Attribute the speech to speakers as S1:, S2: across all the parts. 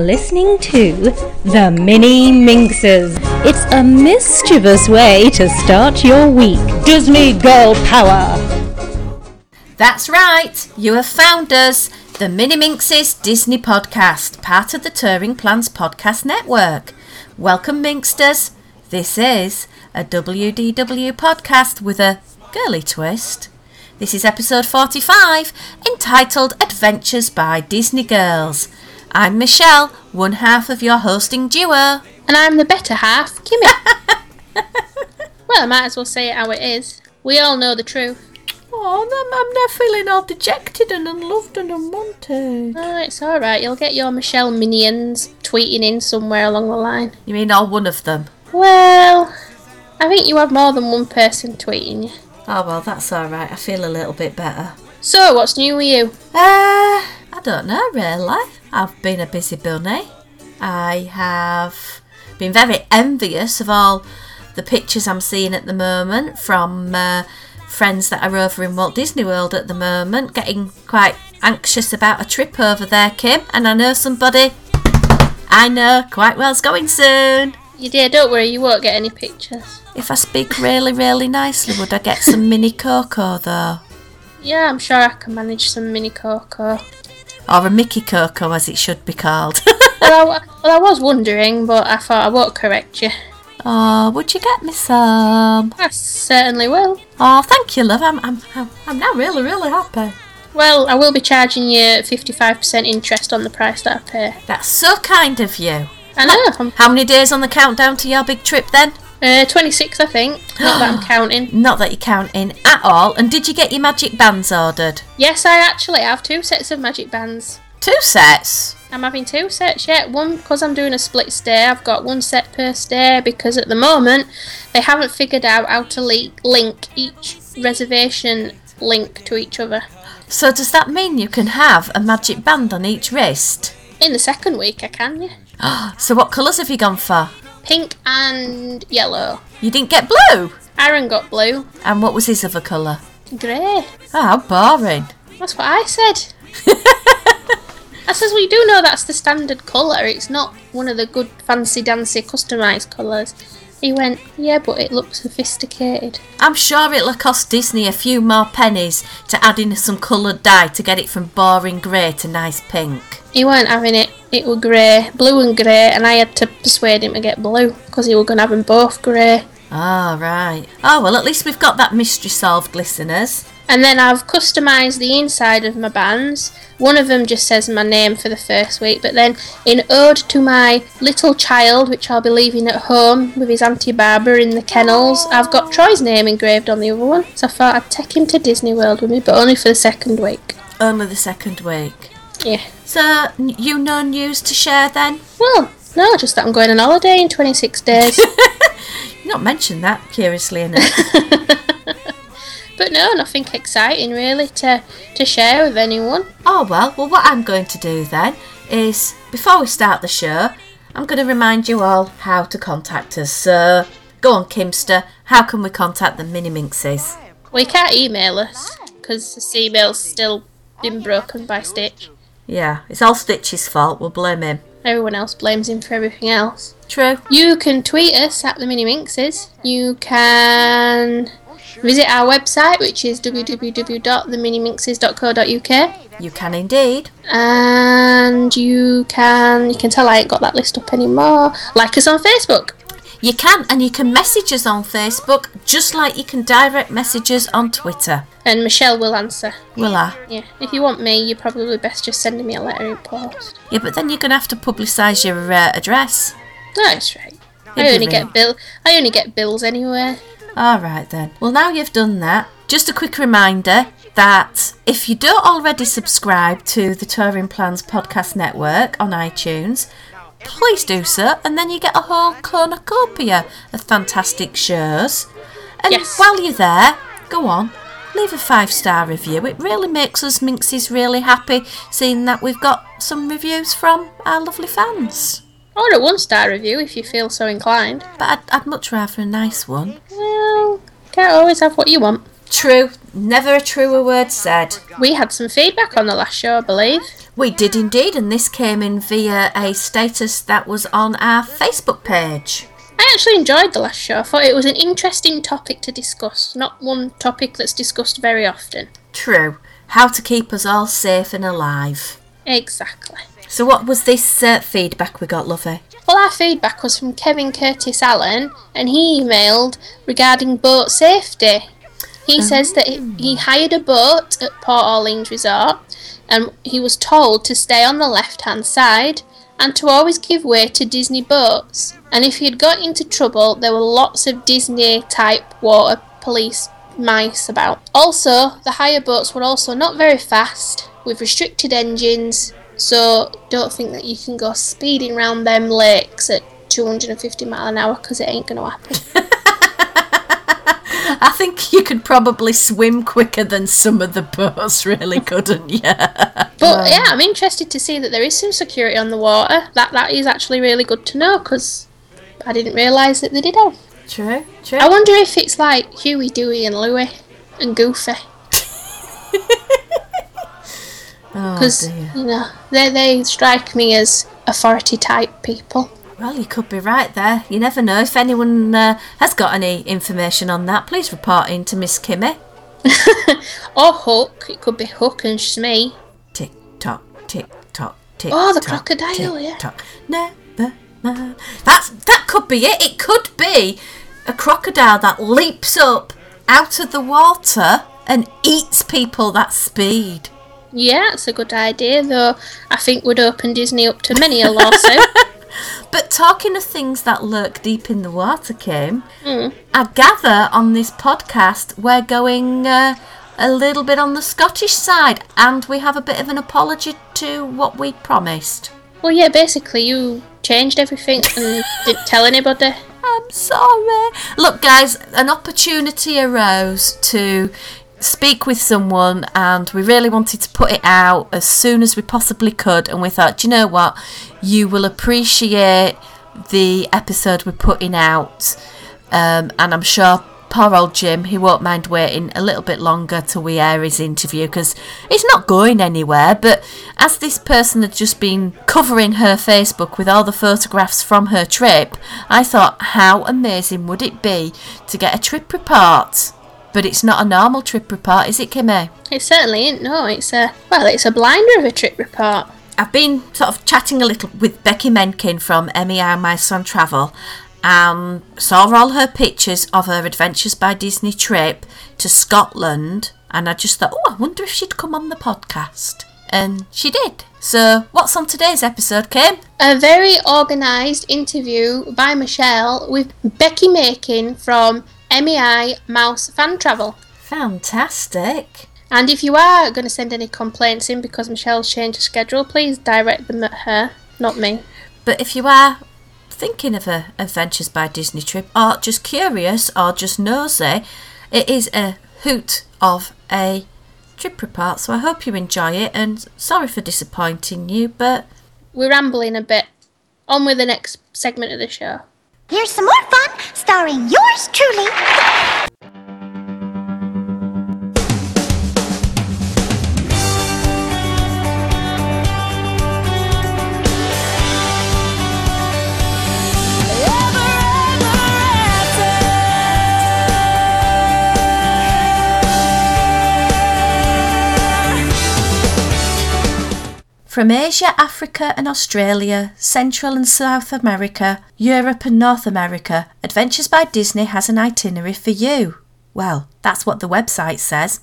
S1: Are listening to The Mini Minxes. It's a mischievous way to start your week. Disney Girl Power.
S2: That's right, you have found us, the Mini Minxes Disney podcast, part of the Touring Plans Podcast Network. Welcome, Minxters. This is a WDW podcast with a girly twist. This is episode 45, entitled Adventures by Disney Girls. I'm Michelle, one half of your hosting duo.
S3: And I'm the better half, Kimmy. well, I might as well say it how it is. We all know the truth.
S2: Oh, I'm, I'm now feeling all dejected and unloved and unwanted.
S3: Oh, it's alright. You'll get your Michelle minions tweeting in somewhere along the line.
S2: You mean all one of them?
S3: Well, I think you have more than one person tweeting you.
S2: Oh, well, that's alright. I feel a little bit better.
S3: So, what's new with you?
S2: Uh, I don't know really. I've been a busy bunny. I have been very envious of all the pictures I'm seeing at the moment from uh, friends that are over in Walt Disney World at the moment, getting quite anxious about a trip over there, Kim. And I know somebody I know quite well's going soon.
S3: You dear, don't worry, you won't get any pictures.
S2: If I speak really, really nicely, would I get some mini cocoa though?
S3: Yeah, I'm sure I can manage some mini cocoa.
S2: Or a Mickey Cocoa, as it should be called.
S3: well, I, well, I was wondering, but I thought I won't correct you.
S2: oh, would you get me some?
S3: I certainly will.
S2: Oh, thank you, love. I'm, I'm, I'm, I'm now really, really happy.
S3: Well, I will be charging you 55% interest on the price that I pay.
S2: That's so kind of you.
S3: I know.
S2: How many days on the countdown to your big trip then?
S3: Uh, 26, I think. Not that I'm counting.
S2: Not that you're counting at all. And did you get your magic bands ordered?
S3: Yes, I actually have two sets of magic bands.
S2: Two sets.
S3: I'm having two sets yet. One because I'm doing a split stay. I've got one set per stay because at the moment they haven't figured out how to le- link each reservation link to each other.
S2: So does that mean you can have a magic band on each wrist?
S3: In the second week, I can, yeah.
S2: So what colours have you gone for?
S3: Pink and yellow.
S2: You didn't get blue.
S3: Aaron got blue.
S2: And what was his other colour?
S3: Grey.
S2: Oh, how boring.
S3: That's what I said. I says, you do know that's the standard colour. It's not one of the good fancy dancy customised colours. He went, yeah, but it looks sophisticated.
S2: I'm sure it'll cost Disney a few more pennies to add in some coloured dye to get it from boring grey to nice pink.
S3: He weren't having it. It were grey, blue and grey, and I had to persuade him to get blue because he were going to have them both grey.
S2: Ah, right. Oh, well, at least we've got that mystery solved, listeners.
S3: And then I've customised the inside of my bands. One of them just says my name for the first week, but then in ode to my little child, which I'll be leaving at home with his Auntie Barbara in the kennels, I've got Troy's name engraved on the other one. So I thought I'd take him to Disney World with me, but only for the second week.
S2: Only the second week.
S3: Yeah.
S2: So, you no news to share then?
S3: Well, no, just that I'm going on holiday in 26 days.
S2: You've not mentioned that, curiously enough.
S3: but no, nothing exciting really to, to share with anyone.
S2: oh, well, well, what I'm going to do then is, before we start the show, I'm going to remind you all how to contact us. So, go on, Kimster, how can we contact the Mini Minxes?
S3: Well, can't email us because the email's still been broken by Stitch.
S2: Yeah, it's all Stitch's fault, we'll blame him.
S3: Everyone else blames him for everything else.
S2: True.
S3: You can tweet us at the Mini Minxes. You can visit our website, which is www.theminiminxes.co.uk,
S2: You can indeed.
S3: and you can you can tell I ain't got that list up anymore. Like us on Facebook.
S2: You can, and you can message us on Facebook just like you can direct messages on Twitter.
S3: And Michelle will answer.
S2: Will I?
S3: Yeah. If you want me, you're probably best just sending me a letter in post.
S2: Yeah, but then you're going to have to publicise your uh, address.
S3: That's right. I
S2: It'd be
S3: only
S2: real.
S3: get bill. I only get bills anywhere.
S2: All right then. Well, now you've done that, just a quick reminder that if you don't already subscribe to the Touring Plans Podcast Network on iTunes, please do so, and then you get a whole cornucopia of fantastic shows. And
S3: Yes.
S2: while you're there, go on, leave a five star review. It really makes us Minxies really happy seeing that we've got some reviews from our lovely fans.
S3: Or a one star review if you feel so inclined.
S2: But I'd, I'd much rather a nice one.
S3: Can't always have what you want.
S2: True, never a truer word said.
S3: We had some feedback on the last show, I believe.
S2: We did indeed, and this came in via a status that was on our Facebook page.
S3: I actually enjoyed the last show. I thought it was an interesting topic to discuss, not one topic that's discussed very often.
S2: True. How to keep us all safe and alive.
S3: Exactly.
S2: So, what was this uh, feedback we got, Lovey?
S3: Well, our feedback was from Kevin Curtis Allen, and he emailed regarding boat safety. He oh. says that he- he hired a boat at Port Orleans Resort, and he was told to stay on the left hand side and to always give way to Disney boats. And if he had got into trouble, there were lots of Disney type water police mice about. Also, the hire boats were also not very fast, with restricted engines, so don't think that you can go speeding round them lakes at 250 mile an hour because it ain't going to happen.
S2: I think you could probably swim quicker than some of the boats, really, couldn't you?
S3: But yeah, I'm interested to see that there is some security on the water. That that is actually really good to know because I didn't realise that they did have.
S2: True, true.
S3: I wonder if it's like Huey, Dewey, and Louie and Goofy because
S2: dear.
S3: you know they they strike me as authority type people.
S2: Well, you could be right there. You never know. If anyone uh, has got any information on that, please report in to Miss Kimmy.
S3: Or Hook, it could be Hook and Smee.
S2: Tick tock, tick tock, tick. Tock.
S3: Oh, the
S2: tock,
S3: crocodile,
S2: tick,
S3: yeah.
S2: Tock. Never mind. That's that could be it. It could be a crocodile that leaps up out of the water and eats people that speed.
S3: Yeah, it's a good idea, though I think would open Disney up to many a lawsuit.
S2: But talking of things that lurk deep in the water, Kim,
S3: Mm.
S2: I gather on this podcast we're going uh, a little bit on the Scottish side, and we have a bit of an apology to what we promised.
S3: well, yeah, basically you changed everything and didn't tell anybody.
S2: I'm sorry. Look, guys, an opportunity arose to speak with someone, and we really wanted to put it out as soon as we possibly could. And we thought, "Do you know what? You will appreciate the episode we're putting out, um, and I'm sure. Poor old Jim, he won't mind waiting a little bit longer till we air his interview because it's not going anywhere. But as this person had just been covering her Facebook with all the photographs from her trip, I thought, how amazing would it be to get a trip report? But it's not a normal trip report, is it, Kimmy?
S3: It certainly ain't. No, it's a well, it's a blinder of a trip report.
S2: I've been sort of chatting a little with Becci Mahnken from MEI Mousefan Travel and saw all her pictures of her Adventures by Disney trip to Scotland and I just thought, oh, I wonder if she'd come on the podcast. And she did. So, what's on today's episode, Kim?
S3: A very organised interview by Michelle with Becci Mahnken from MEI Mouse Fan Travel.
S2: Fantastic.
S3: And if you are going to send any complaints in because Michelle's changed her schedule, please direct them at her, not me.
S2: But if you are thinking of a Adventures by Disney trip, or just curious, or just nosy, it is a hoot of a trip report. So I hope you enjoy it. And sorry for disappointing you, but
S3: We're rambling a bit. On with the next segment of the show.
S4: Here's some more fun, starring yours truly.
S2: From Asia, Africa, and Australia, Central and South America, Europe, and North America, Adventures by Disney has an itinerary for you. Well, that's what the website says.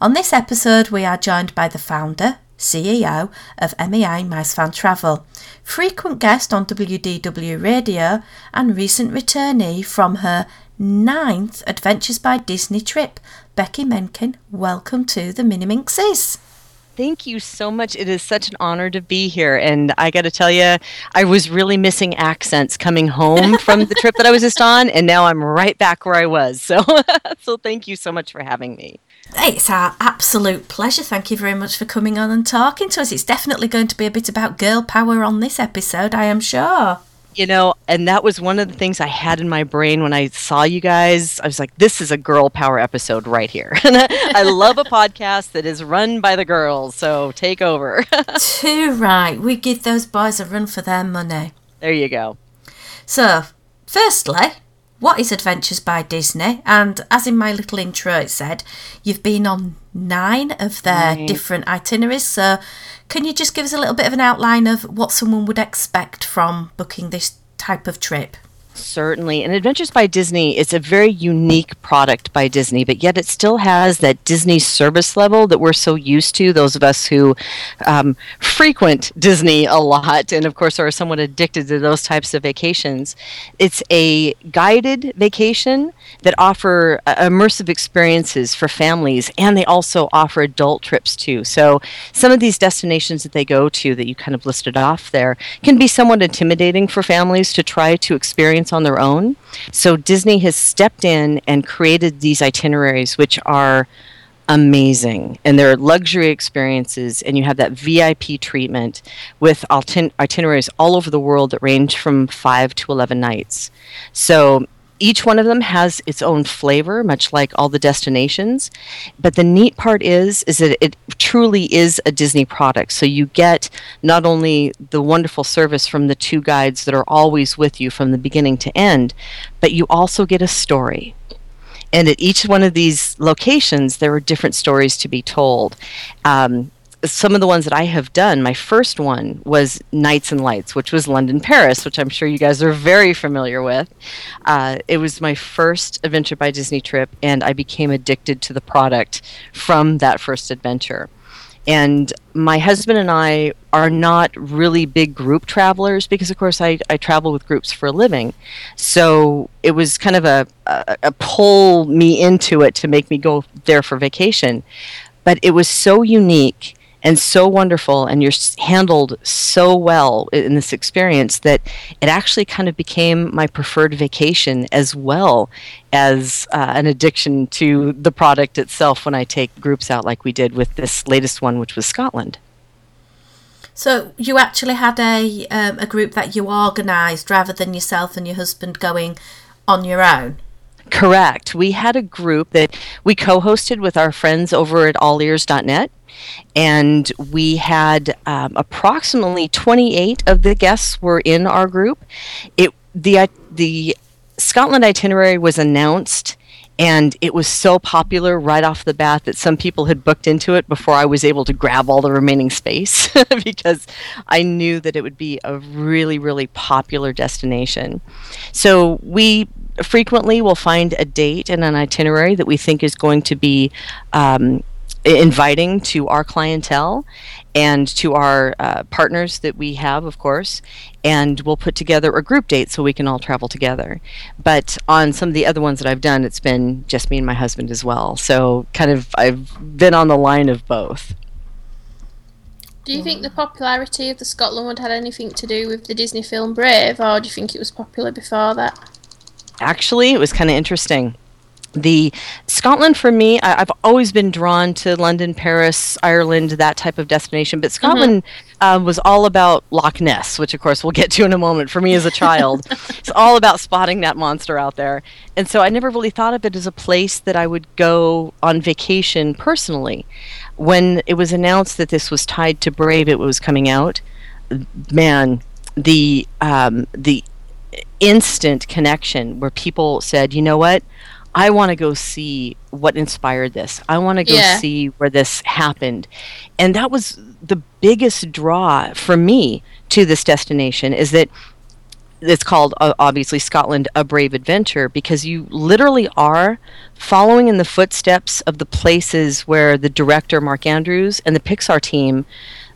S2: On this episode, we are joined by the founder, CEO of MEI Mousefan Travel, frequent guest on WDW Radio, and recent returnee from her ninth Adventures by Disney trip. Becci Mahnken, welcome to the Mini Minxes.
S5: Thank you so much. It is such an honor to be here. And I got to tell you, I was really missing accents coming home from the trip that I was just on. And now I'm right back where I was. So, so thank you so much for having me.
S2: It's our absolute pleasure. Thank you very much for coming on and talking to us. It's definitely going to be a bit about girl power on this episode, I am sure.
S5: You know, and that was one of the things I had in my brain when I saw you guys. I was like, this is a girl power episode right here. And I love a podcast that is run by the girls. So take over.
S2: Too right. We give those boys a run for their money.
S5: there you go.
S2: So, firstly, what is Adventures by Disney? And as in my little intro it said, you've been on nine of their different itineraries. So, can you just give us a little bit of an outline of what someone would expect from booking this type of trip?
S5: Certainly. And Adventures by Disney, it's a very unique product by Disney, but yet it still has that Disney service level that we're so used to, those of us who um, frequent Disney a lot and, of course, are somewhat addicted to those types of vacations. It's a guided vacation that offer uh, immersive experiences for families, and they also offer adult trips too. So some of these destinations that they go to that you kind of listed off there can be somewhat intimidating for families to try to experience on their own. So Disney has stepped in and created these itineraries, which are amazing and they're luxury experiences and you have that vip treatment with itineraries all over the world that range from 5 to 11 nights so each one of them has its own flavor much like all the destinations. But the neat part is is that it truly is a disney product. So you get not only the wonderful service from the two guides that are always with you from the beginning to end but you also get a story. And at each one of these locations there are different stories to be told. Um, some of the ones that i have done my first one was nights and lights which was london paris which i'm sure you guys are very familiar with uh, it was my first adventure by disney trip and i became addicted to the product from that first adventure and my husband and I are not really big group travelers because, of course, I, I travel with groups for a living. So it was kind of a, a, a pull me into it to make me go there for vacation. But it was so unique and so wonderful, and you're handled so well in this experience that it actually kind of became my preferred vacation as well as uh, an addiction to the product itself when I take groups out, like we did with this latest one, which was Scotland.
S2: So, you actually had a, um, a group that you organised rather than yourself and your husband going on your own?
S5: Correct. We had a group that we co hosted with our friends over at allears.net. And we had um, approximately 28 of the guests were in our group. It the the Scotland itinerary was announced, and it was so popular right off the bat that some people had booked into it before I was able to grab all the remaining space because I knew that it would be a really really popular destination. So we frequently we'll find a date and an itinerary that we think is going to be um, inviting to our clientele and to our uh, partners that we have, of course, and we'll put together a group date so we can all travel together. But on some of the other ones that I've done, it's been just me and my husband as well. So kind of I've been on the line of both.
S3: Do you think the popularity of the Scotland one had anything to do with the Disney film Brave, or do you think it was popular before that?
S5: Actually it was kind of interesting. The scotland for me I, i've always been drawn to london paris ireland that type of destination but scotland uh, was all about loch ness which of course we'll get to in a moment for me as a child. It's all about spotting that monster out there. And so i never really thought of it as a place that i would go on vacation personally. When it was announced that this was tied to brave it was coming out. Man the um, the instant connection where people said, you know what? I want to go see what inspired this. I want to go
S3: Yeah.
S5: see where this happened. And that was the biggest draw for me to this destination is that it's called uh, obviously Scotland a brave adventure because you literally are following in the footsteps of the places where the director Mark Andrews and the Pixar team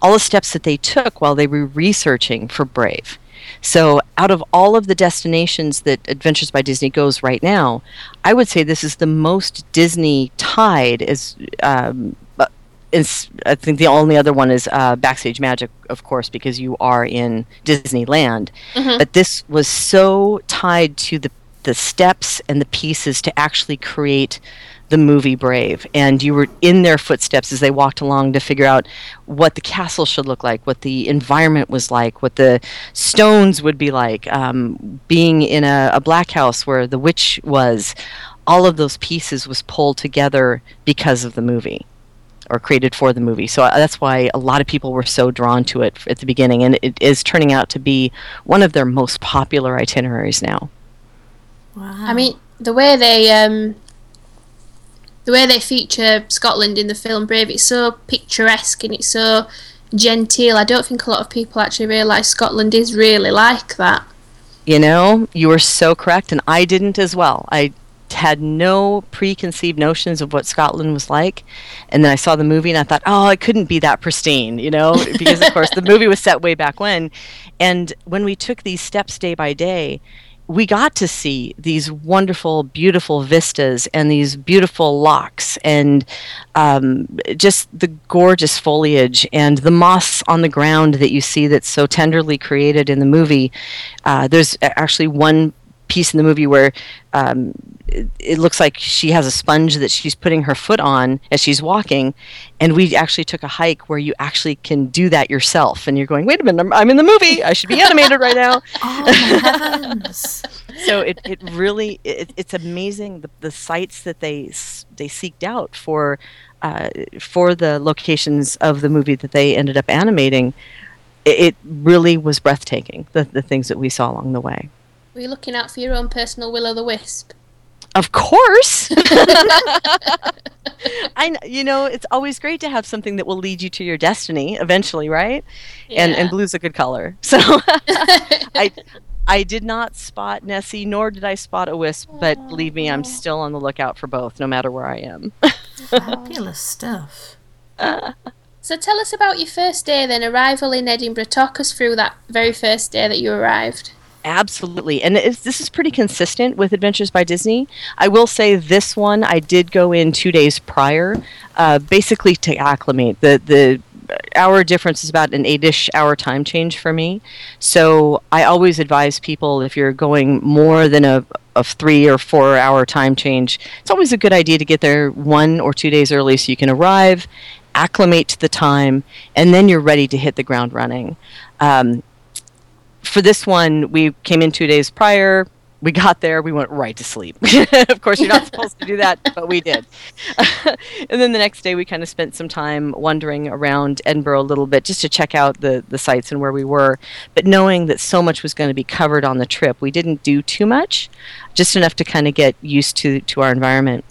S5: all the steps that they took while they were researching for Brave. So, out of all of the destinations that Adventures by Disney goes right now, I would say this is the most Disney tied as um, but I think the only other one is uh, Backstage Magic, of course, because you are in Disneyland. But this was so tied to the the steps and the pieces to actually create the movie Brave, and you were in their footsteps as they walked along to figure out what the castle should look like, what the environment was like, what the stones would be like, um, being in a, a black house where the witch was. All of those pieces was pulled together because of the movie or created for the movie. So uh, that's why a lot of people were so drawn to it at the beginning, and it is turning out to be one of their most popular itineraries now.
S3: Wow. I mean, the way they um, the way they feature Scotland in the film Brave, it's so picturesque and it's so genteel. I don't think a lot of people actually realise Scotland is really like that.
S5: You know, you were so correct, and I didn't as well. I had no preconceived notions of what Scotland was like. And then I saw the movie and I thought, oh, it couldn't be that pristine, you know, because of course the movie was set way back when. And when we took these steps day by day, we got to see these wonderful, beautiful vistas and these beautiful lochs and um, just the gorgeous foliage and the moss on the ground that you see that's so tenderly created in the movie. Uh, there's actually one piece in the movie where um, it, it, looks like she has a sponge that she's putting her foot on as she's walking, and we actually took a hike where you actually can do that yourself, and you're going, wait a minute, I'm, I'm in the movie, I should be animated right now.
S2: oh
S5: so it, it really it, it's amazing the, the sites that they they seeked out for uh, for the locations of the movie that they ended up animating. It, it really was breathtaking the the things that we saw along the way.
S3: Were you looking out for your own personal will o' the wisp?
S5: Of course. I you know it's always great to have something that will lead you to your destiny eventually, right? Yeah. And and blue's a good color. So I I did not spot Nessie, nor did I spot a wisp, but believe me, I'm still on the lookout for both, no matter where I am.
S2: Fabulous stuff.
S3: Uh, so tell us about your first day, then arrival in Edinburgh. Talk us through that very first day that you arrived.
S5: Absolutely. And this is pretty consistent with Adventures by Disney. I will say this one I did go in two days prior, uh, basically to acclimate. The, the hour difference is about an eight-ish hour time change for me. So I always advise people if you're going more than a, a three or four hour time change, it's always a good idea to get there one or two days early so you can arrive, acclimate to the time, and then you're ready to hit the ground running. Um, for this one, we came in two days prior. We got there, we went right to sleep. of course, you're not supposed to do that, but we did. and then the next day, we kind of spent some time wandering around Edinburgh a little bit just to check out the, the sites and where we were. But knowing that so much was going to be covered on the trip, we didn't do too much, just enough to kind of get used to, to our environment.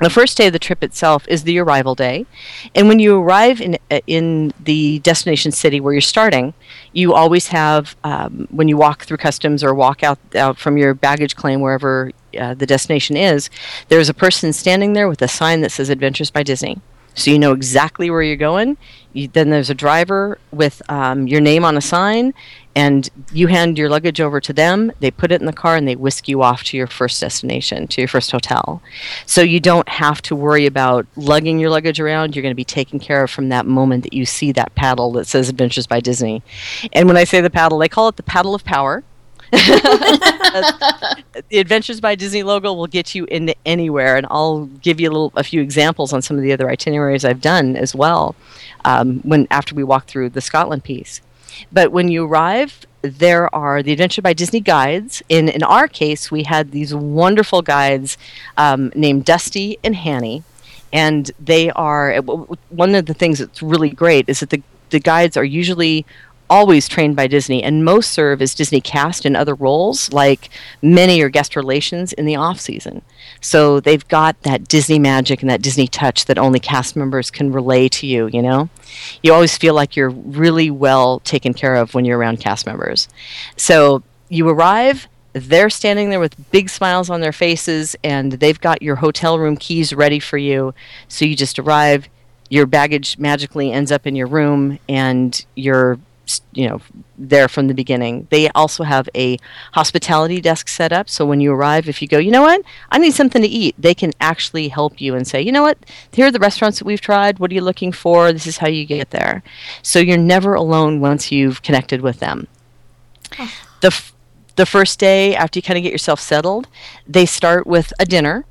S5: The first day of the trip itself is the arrival day, and when you arrive in uh, in the destination city where you're starting, you always have um, when you walk through customs or walk out out from your baggage claim wherever uh, the destination is, there's a person standing there with a sign that says "Adventures by Disney." So you know exactly where you're going. You, then there's a driver with um, your name on a sign, and you hand your luggage over to them. They put it in the car and they whisk you off to your first destination, to your first hotel. So you don't have to worry about lugging your luggage around. You're going to be taken care of from that moment that you see that paddle that says Adventures by Disney. And when I say the paddle, they call it the paddle of power the Adventures by Disney logo will get you into anywhere, and I'll give you a little, a few examples on some of the other itineraries I've done as well. Um, when after we walk through the Scotland piece, but when you arrive, there are the Adventure by Disney guides. In in our case, we had these wonderful guides um, named Dusty and Hanny, and they are one of the things that's really great is that the the guides are usually always trained by Disney, and most serve as Disney cast in other roles, like many are guest relations in the off season. So they've got that Disney magic and that Disney touch that only cast members can relay to you. You know, you always feel like you're really well taken care of when you're around cast members. So you arrive. They're standing there with big smiles on their faces, and they've got your hotel room keys ready for you. So you just arrive, your baggage magically ends up in your room and you're you know there from the beginning. They also have a hospitality desk set up so when you arrive if you go you know what? I need something to eat they can actually help you and say you know what? Here are the restaurants that we've tried. What are you looking for? This is how you get there. So you're never alone once you've connected with them. Oh. the f- the first day after you kind of get yourself settled they start with a dinner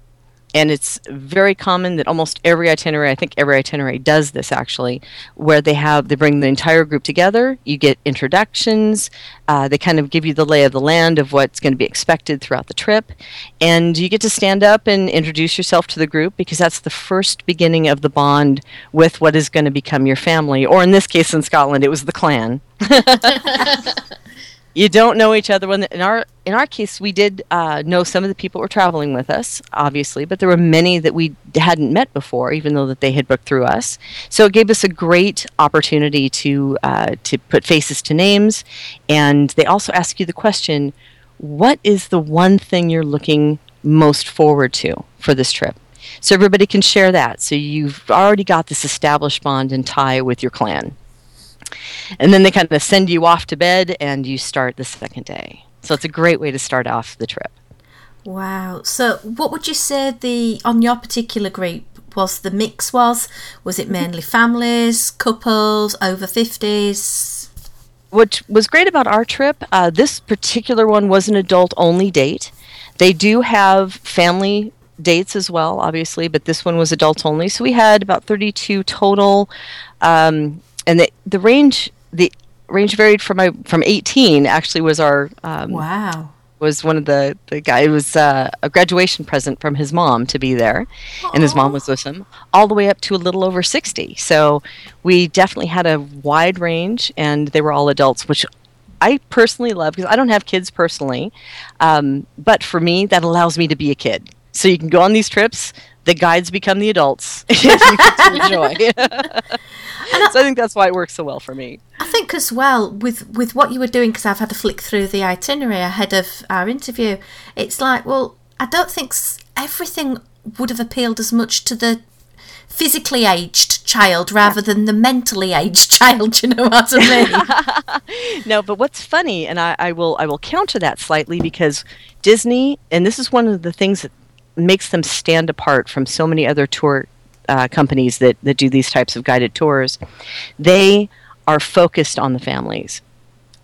S5: And it's very common that almost every itinerary, I think every itinerary does this actually, where they have, they bring the entire group together, you get introductions, uh, they kind of give you the lay of the land of what's going to be expected throughout the trip, and you get to stand up and introduce yourself to the group because that's the first beginning of the bond with what is going to become your family, or in this case in Scotland, it was the clan. you don't know each other. When in our in our case, we did uh, know some of the people were traveling with us, obviously, but there were many that we hadn't met before, even though that they had booked through us. So it gave us a great opportunity to uh, to put faces to names, and they also ask you the question, "What is the one thing you're looking most forward to for this trip?" So everybody can share that. So you've already got this established bond and tie with your clan and then they kind of send you off to bed and you start the second day. So it's a great way to start off the trip.
S2: Wow. So what would you say the on your particular group was the mix was? Was it mainly families, couples, over 50s?
S5: What was great about our trip, uh, this particular one was an adult only date. They do have family dates as well, obviously, but this one was adults only. So we had about 32 total. Um, and the the range the range varied from my from 18 actually was our um,
S2: wow
S5: was one of the the guy it was uh, a graduation present from his mom to be there Aww. and his mom was with him all the way up to a little over 60 so we definitely had a wide range and they were all adults which I personally love because I don't have kids personally, um, but for me that allows me to be a kid. So you can go on these trips, the guides become the adults, and you get to enjoy. I, so I think that's why it works so well for me.
S2: I think as well with with what you were doing because I've had to flick through the itinerary ahead of our interview. It's like, well, I don't think everything would have appealed as much to the physically aged child rather than the mentally aged child. You know what I
S5: mean? no, but what's funny, and I, I will I will counter that slightly because Disney, and this is one of the things that makes them stand apart from so many other tour uh, companies that, that do these types of guided tours, they are focused on the families.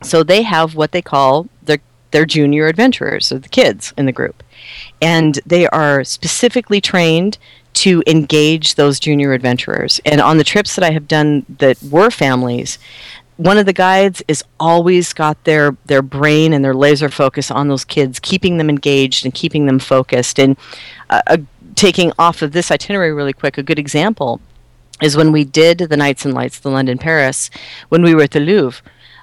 S5: So they have what they call their, their junior adventurers, so the kids in the group. And they are specifically trained to engage those junior adventurers. And on the trips that I have done that were families, one of the guides is always got their their brain and their laser focus on those kids, keeping them engaged and keeping them focused. And uh, a taking off of this itinerary really quick, a good example is when we did the Nights and Lights, the London Paris, when we were at the Louvre.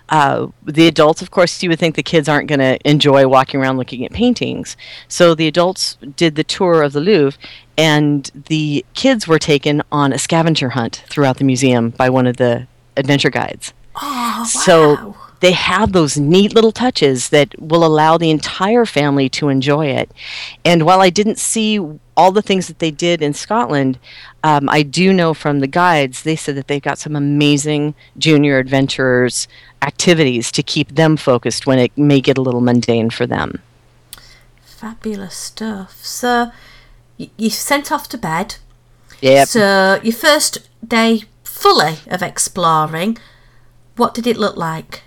S5: Uh, the adults, of course, you would think the kids aren't going to enjoy walking around looking at paintings. So the adults did the tour of the Louvre, and the kids were taken on a scavenger hunt throughout the museum by one of the adventure guides.
S2: Oh, wow.
S5: So they have those neat little touches that will allow the entire family to enjoy it. And while I didn't see all the things that they did in Scotland, um, I do know from the guides, they said that they've got some amazing junior adventurers activities to keep them focused when it may get a little mundane for them.
S2: Fabulous stuff. So y- you sent off to bed.
S5: Yeah.
S2: So your first day fully of exploring, what did it look like?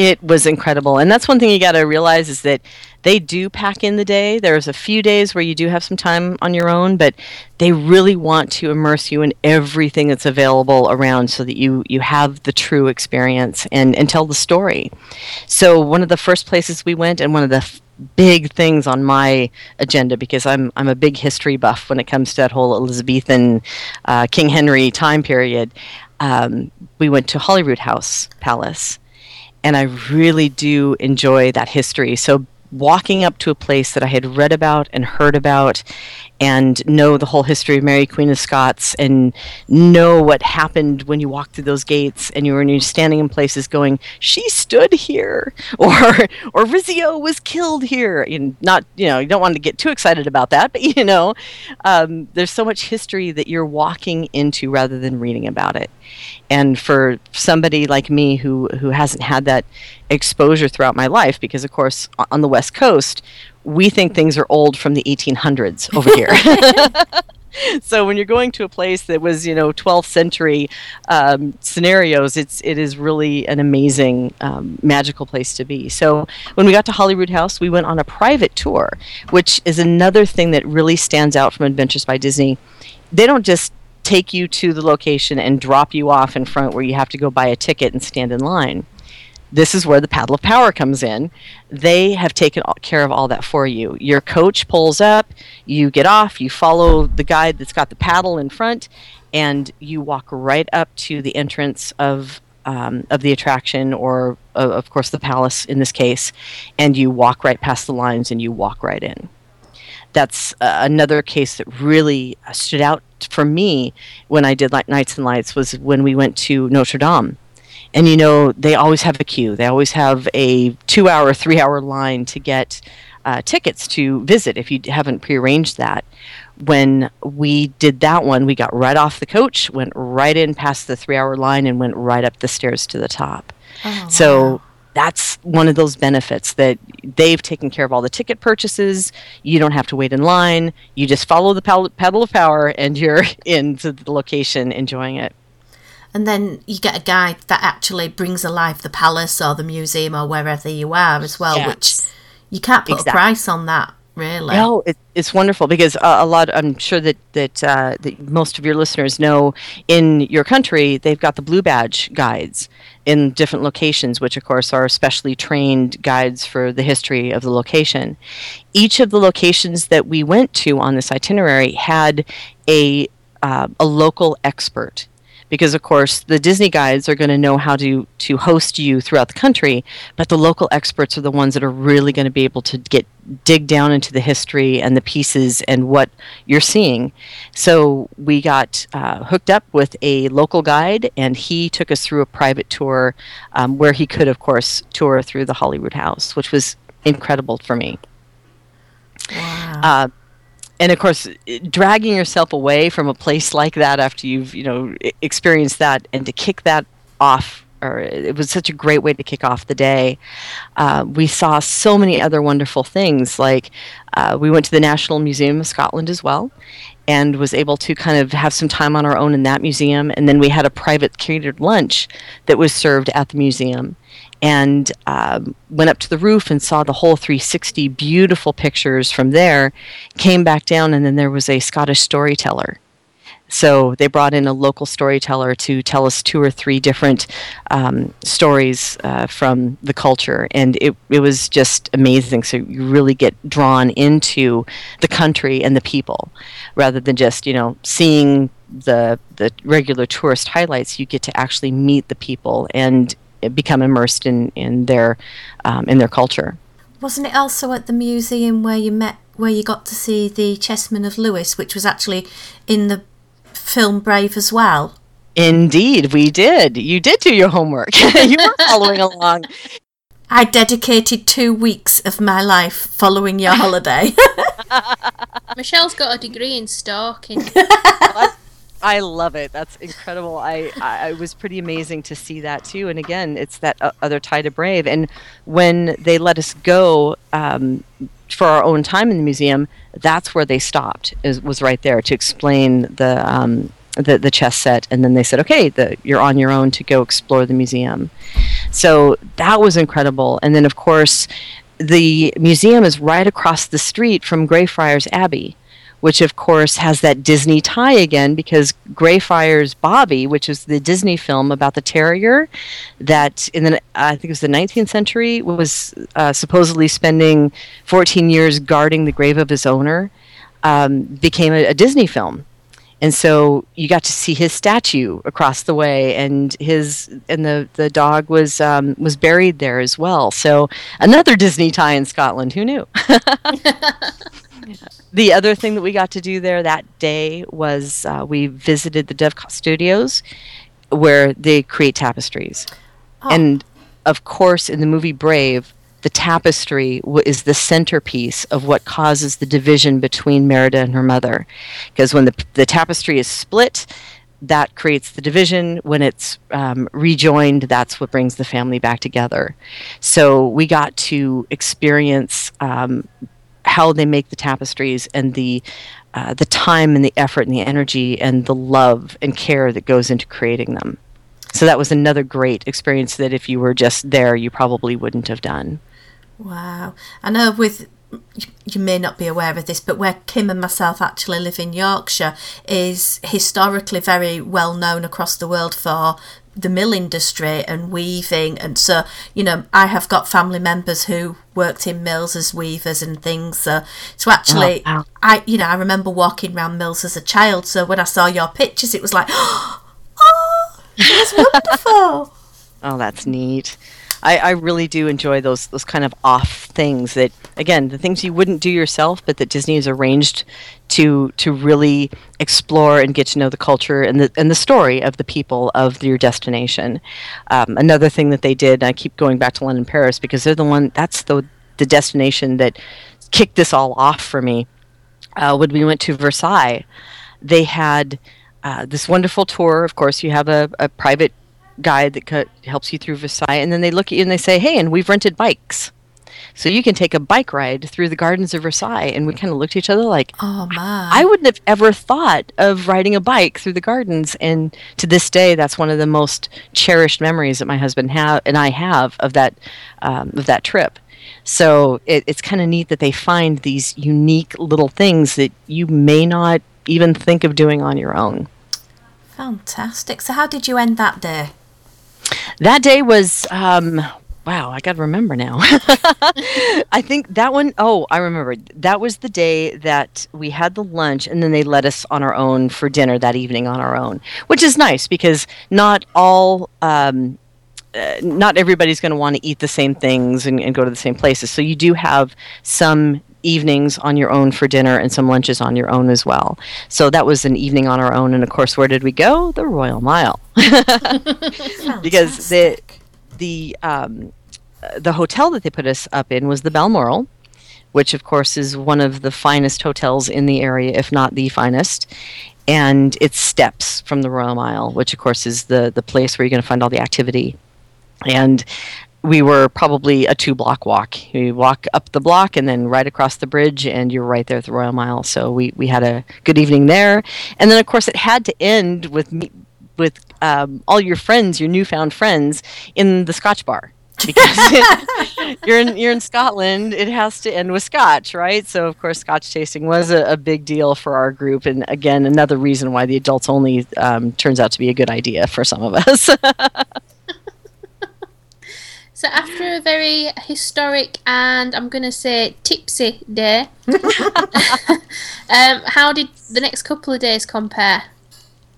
S5: It was incredible. And that's one thing you got to realize is that they do pack in the day. There's a few days where you do have some time on your own, but they really want to immerse you in everything that's available around so that you, you have the true experience and, and tell the story. So, one of the first places we went, and one of the f- big things on my agenda because I'm I'm a big history buff when it comes to that whole Elizabethan uh, King Henry time period. Um, we went to Holyrood House Palace, and I really do enjoy that history. So walking up to a place that I had read about and heard about and know the whole history of Mary Queen of Scots and know what happened when you walked through those gates and you were you're standing in places going, she stood here or or Rizzio was killed here. And not you know you don't want to get too excited about that, but you know um, there's so much history that you're walking into rather than reading about it. And for somebody like me who who hasn't had that exposure throughout my life, because of course on the West Coast we think things are old from the 1800s over here. so when you're going to a place that was you know 12th century um, scenarios it's it is really an amazing um, magical place to be. So when we got to holyrood house we went on a private tour which is another thing that really stands out from adventures by disney. They don't just take you to the location and drop you off in front where you have to go buy a ticket and stand in line this is where the paddle of power comes in. They have taken care of all that for you. Your coach pulls up, you get off, you follow the guide that's got the paddle in front, and you walk right up to the entrance of um, of the attraction, or uh, of course the palace in this case, and you walk right past the lines and you walk right in. That's uh, another case that really stood out for me when I did like Nights and Lights was when we went to Notre Dame and you know they always have a queue. They always have a two hour three hour line to get uh, tickets to visit if you haven't prearranged that. When we did that one we got right off the coach went right in past the three hour line and went right up the stairs to the top. Oh, so wow. that's one of those benefits that they've taken care of all the ticket purchases. You don't have to wait in line. You just follow the pedal of power and you're into the location enjoying it
S2: and then you get a guide that actually brings alive the palace or the museum or wherever you are as well, yes. which you can't put exactly. a price on that. Really?
S5: No, it, it's wonderful because uh, a lot. I'm sure that that, uh, that most of your listeners know in your country they've got the blue badge guides in different locations, which of course are specially trained guides for the history of the location. Each of the locations that we went to on this itinerary had a uh, a local expert because of course the Disney guides are going to know how to to host you throughout the country, but the local experts are the ones that are really going to be able to get dig down into the history and the pieces and what you're seeing. So we got uh, hooked up with a local guide, and he took us through a private tour um, where he could, of course, tour through the Holyrood House, which was incredible for me.
S2: Wow. Uh,
S5: and of course dragging yourself away from a place like that after you've you know experienced that and to kick that off or it was such a great way to kick off the day. Uh, we saw so many other wonderful things like uh, we went to the national museum of scotland as well and was able to kind of have some time on our own in that museum. And then we had a private catered lunch that was served at the museum and um, went up to the roof and saw the whole 360 beautiful pictures from there came back down and then there was a scottish storyteller so they brought in a local storyteller to tell us two or three different um, stories uh, from the culture, and it, it was just amazing. So you really get drawn into the country and the people, rather than just you know seeing the the regular tourist highlights. You get to actually meet the people and become immersed in in their um, in their culture.
S2: Wasn't it also at the museum where you met where you got to see the chessmen of Lewis, which was actually in the film Brave as well?
S5: Indeed, we did. You did do your homework. you were following along.
S2: I dedicated two weeks of my life following your holiday.
S3: Michelle's got a degree in stalking.
S5: I love it. That's incredible. I, I, was pretty amazing to see that too. And again, it's that other tie to Brave. And when they let us go um, for our own time in the museum, that's where they stopped. Is was right there to explain the um, the, the chess set, and then they said, "Okay, the, you're on your own to go explore the museum." So that was incredible. And then, of course, the museum is right across the street from Greyfriars Abbey which of course has that Disney tie again because Greyfriars Bobby, which is the Disney film about the terrier that in the I think it was the 19th century was uh, supposedly spending 14 years guarding the grave of his owner, um, became a, a Disney film. And so you got to see his statue across the way and his and the the dog was um, was buried there as well. So another disney tie in scotland who knew the other thing that we got to do there that day was uh, we visited the Dovecot Studios, where they create tapestries, oh. and of course, in the movie Brave, the tapestry w- is the centerpiece of what causes the division between Merida and her mother, because when the the tapestry is split. That creates the division. When it's um, rejoined, that's what brings the family back together. So we got to experience um, how they make the tapestries and the uh, the time and the effort and the energy and the love and care that goes into creating them. So that was another great experience that if you were just there, you probably wouldn't have done.
S2: Wow. I know with you may not be aware of this, but where Kim and myself actually live in Yorkshire is historically very well known across the world for the mill industry and weaving and so you know i have got family members who worked in mills as weavers and things so so actually
S5: Oh, wow.
S2: i you know i remember walking around mills as a child so when i saw your pictures it was like oh it's wonderful
S5: Oh, that's neat. I, I really do enjoy those those kind of off things that again the things you wouldn't do yourself, but that Disney has arranged to to really explore and get to know the culture and the and the story of the people of your destination. Um, another thing that they did, I keep going back to London, Paris because they're the one that's the the destination that kicked this all off for me. Uh, when we went to Versailles, they had uh, this wonderful tour. Of course, you have a, a private guide that co- helps you through Versailles, and then they look at you and they say, "Hey, and we've rented bikes, so you can take a bike ride through the gardens of Versailles." And we kind of looked at each other like,
S2: oh my
S5: I wouldn't have ever thought of riding a bike through the gardens, and to this day, that's one of the most cherished memories that my husband have and I have of that um, of that trip. So it, it's kind of neat that they find these unique little things that you may not even think of doing on your own.
S2: fantastic so how did you end that day
S5: That day was um wow, I got to remember now. I think that one oh, I remember. That was the day that we had the lunch and then they let us on our own for dinner that evening on our own, which is nice because not all um uh, not everybody's going to want to eat the same things and, and go to the same places. So you do have some evenings on your own for dinner and some lunches on your own as well. So that was an evening on our own. And of course, where did we go? The Royal Mile. because the the um, the hotel that they put us up in was the Balmoral, which of course is one of the finest hotels in the area, if not the finest. And it's steps from the Royal Mile, which of course is the the place where you're going to find all the activity. And we were probably a two block walk. You walk up the block and then right across the bridge, and you're right there at the Royal Mile. So we, we had a good evening there. And then, of course, it had to end with me, with um, all your friends, your newfound friends, in the Scotch bar. because you're in you're in Scotland, it has to end with Scotch, right? So of course, Scotch tasting was a, a big deal for our group, and again, another reason why the adults only um, turns out to be a good idea for some of us.
S3: So after a very historic and I'm gonna say tipsy day, um, how did the next couple of days compare?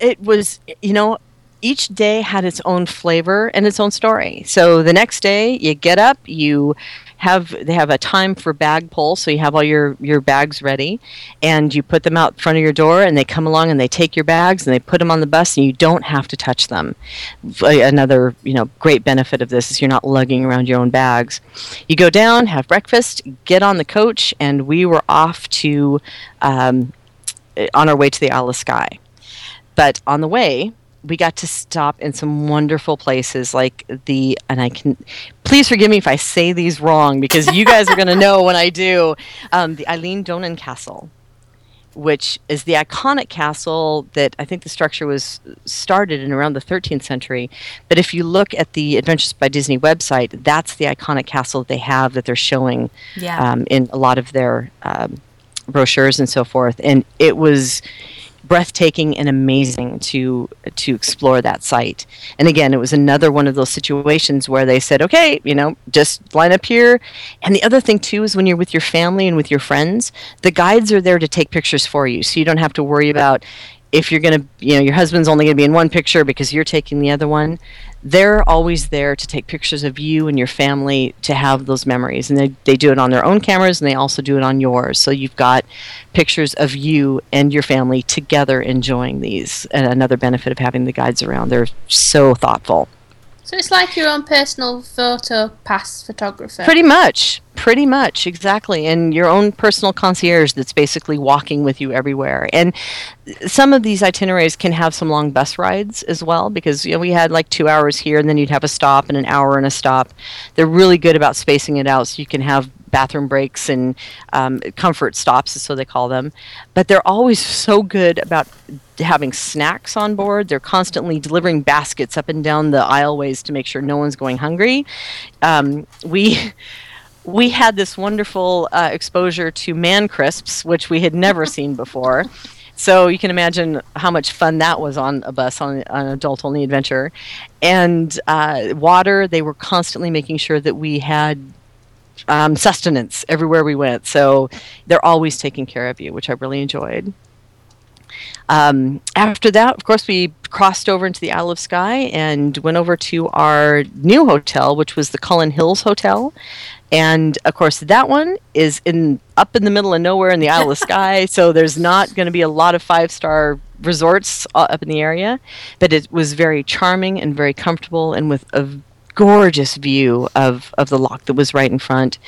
S5: it was you know each day had its own flavor and its own story. So the next day you get up you have they have a time for bag pull so you have all your your bags ready and you put them out front of your door and they come along and they take your bags and they put them on the bus and you don't have to touch them. Another you know great benefit of this is you're not lugging around your own bags. You go down have breakfast get on the coach and we were off to um, on our way to the Isle of Skye. But on the way we got to stop in some wonderful places like the and i can please forgive me if i say these wrong because you guys are going to know when i do. Um, the Eilean Donan castle which is the iconic castle that i think the structure was started in around the 13th century. But if you look at the adventures by disney website that's the iconic castle that they have that they're showing
S2: Yeah.
S5: um, in a lot of their um, brochures and so forth. And it was breathtaking and amazing to to explore that site. And again, it was another one of those situations where they said, "Okay, you know, just line up here." And the other thing too is when you're with your family and with your friends, the guides are there to take pictures for you, so you don't have to worry about if you're going to, you know, your husband's only going to be in one picture because you're taking the other one. They're always there to take pictures of you and your family to have those memories. And they, they do it on their own cameras and they also do it on yours. So you've got pictures of you and your family together enjoying these. And another benefit of having the guides around, they're so thoughtful.
S3: So it's like your own personal photo pass photographer.
S5: Pretty much. Pretty much, exactly. And your own personal concierge that's basically walking with you everywhere. And some of these itineraries can have some long bus rides as well because you know we had like two hours here and then you'd have a stop and an hour and a stop. They're really good about spacing it out so you can have bathroom breaks and um, comfort stops, so they call them. But they're always so good about having snacks on board. They're constantly delivering baskets up and down the aisleways to make sure no one's going hungry. Um, we. We had this wonderful uh, exposure to man crisps, which we had never seen before. So you can imagine how much fun that was on a bus on, on an adult only adventure. And uh, water, they were constantly making sure that we had um, sustenance everywhere we went. So they're always taking care of you, which I really enjoyed. Um, after that, of course, we crossed over into the Isle of Skye and went over to our new hotel, which was the Cuillin Hills Hotel. And of course, that one is in up in the middle of nowhere in the Isle of Skye, so there's not going to be a lot of five star resorts uh, up in the area. But it was very charming and very comfortable, and with a gorgeous view of, of the loch that was right in front.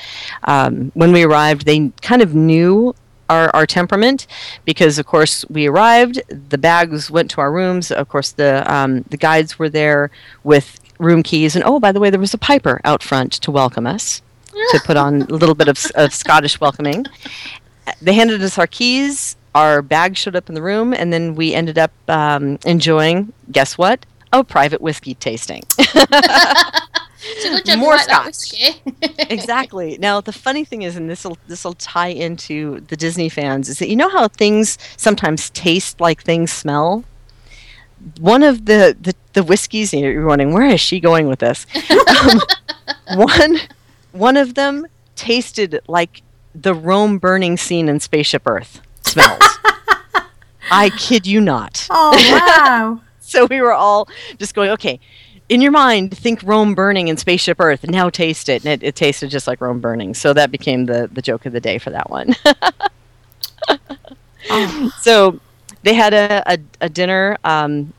S5: Um, when we arrived, they kind of knew our, our temperament because of course we arrived the bags went to our rooms of course the um, the guides were there with room keys and oh by the way there was a piper out front to welcome us to put on a little bit of, of scottish welcoming they handed us our keys our bags showed up in the room and then we ended up um, enjoying guess what a private whiskey tasting
S3: So good job you
S5: More
S3: like that
S5: scotch.
S3: whiskey.
S5: exactly. Now the funny thing is, and this will this will tie into the Disney fans, is that you know how things sometimes taste like things smell. One of the the, the whiskeys, you're wondering where is she going with this? um, one one of them tasted like the Rome burning scene in Spaceship Earth smells. I kid you not.
S2: Oh, wow.
S5: So we were all just going, okay, in your mind, think Rome burning in Spaceship Earth, now taste it. And it, it tasted just like Rome burning. So that became the, the joke of the day for that one. So they had a, a, a dinner um,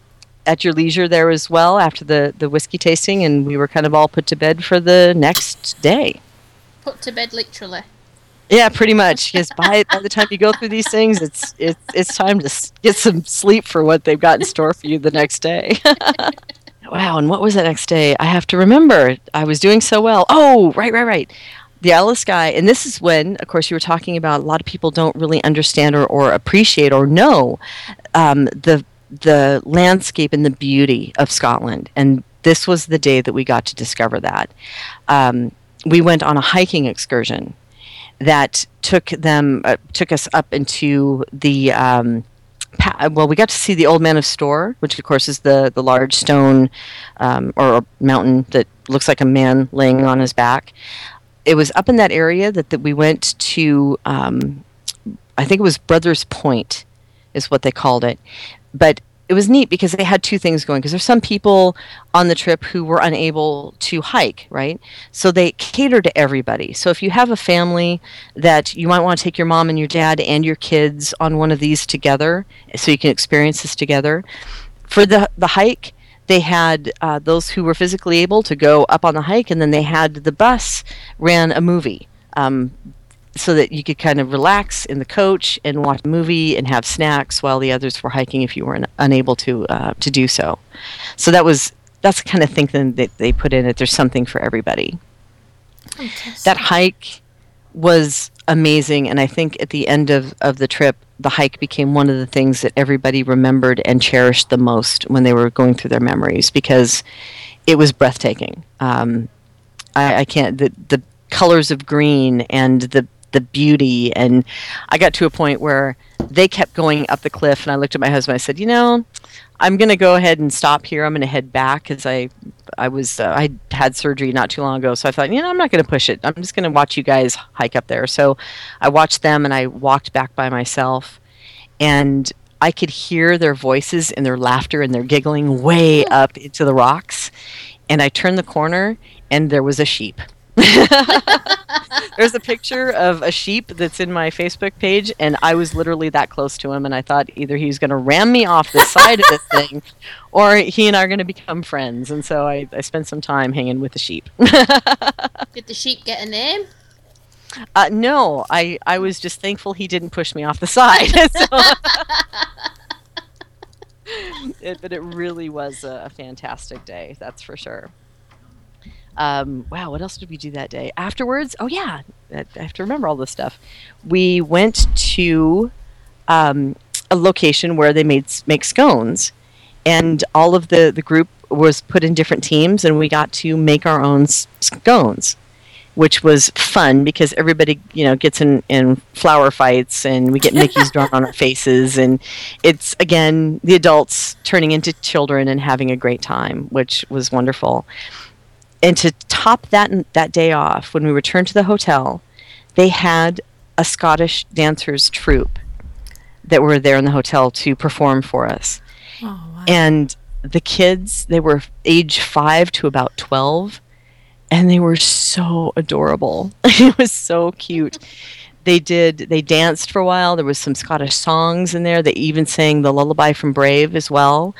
S5: at your leisure there as well after the, the whiskey tasting, and we were kind of all put to bed for the next day.
S3: Put to bed literally.
S5: Yeah, pretty much. Because by, by the time you go through these things, it's it's it's time to get some sleep for what they've got in store for you the next day. wow, and what was that next day? I have to remember. I was doing so well. Oh, right, right, right. The of Skye, and this is when, of course, you were talking about. A lot of people don't really understand or, or appreciate or know um, the the landscape and the beauty of Scotland. And this was the day that we got to discover that. Um, we went on a hiking excursion that took them uh, took us up into the um, pa- well we got to see the Old Man of Storr which of course is the the large stone um, or mountain that looks like a man laying on his back. It was up in that area that, that we went to um, i think it was brothers point is what they called it. But it was neat because they had two things going because there's some people on the trip who were unable to hike right? So they cater to everybody. So if you have a family that you might want to take your mom and your dad and your kids on one of these together so you can experience this together. For the the hike they had uh, those who were physically able to go up on the hike and then they had the bus ran a movie um, so that you could kind of relax in the coach and watch a movie and have snacks while the others were hiking if you were un- unable to uh, to do so. So that was that's the kind of thinking that they put in it. There's something for everybody. That hike was amazing, and I think at the end of, of the trip, the hike became one of the things that everybody remembered and cherished the most when they were going through their memories because it was breathtaking. Um, I, I can't the the colors of green and the the beauty. And I got to a point where they kept going up the cliff and I looked at my husband I said you know I'm going to go ahead and stop here. I'm going to head back cuz I I was uh, I had surgery not too long ago. So I thought you know I'm not going to push it. I'm just going to watch you guys hike up there. So I watched them and I walked back by myself and I could hear their voices and their laughter and their giggling way up into the rocks. And I turned the corner and there was a sheep. There's a picture of a sheep that's in my Facebook page, and I was literally that close to him, and I thought either he was going to ram me off the side of this thing, or he and I are going to become friends. And so I, I spent some time hanging with the sheep.
S3: Did the sheep get a name?
S5: uh, no, I, I was just thankful he didn't push me off the side. So- it, but it really was a, a fantastic day, that's for sure. Um, wow, what else did we do that day? Afterwards, oh yeah, I have to remember all this stuff. We went to um, a location where they made make scones, and all of the the group was put in different teams, and we got to make our own scones which was fun because everybody you know gets in, in flower fights and we get Mickey's drawn on our faces and it's again the adults turning into children and having a great time, which was wonderful. And to top that that day off, when we returned to the hotel, they had a Scottish dancers troupe that were there in the hotel to perform for us. Oh, wow. And the kids, they were age five to about twelve and they were so adorable. it was so cute. They did. They danced for a while. There was some Scottish songs in there. They even sang the lullaby from Brave as well.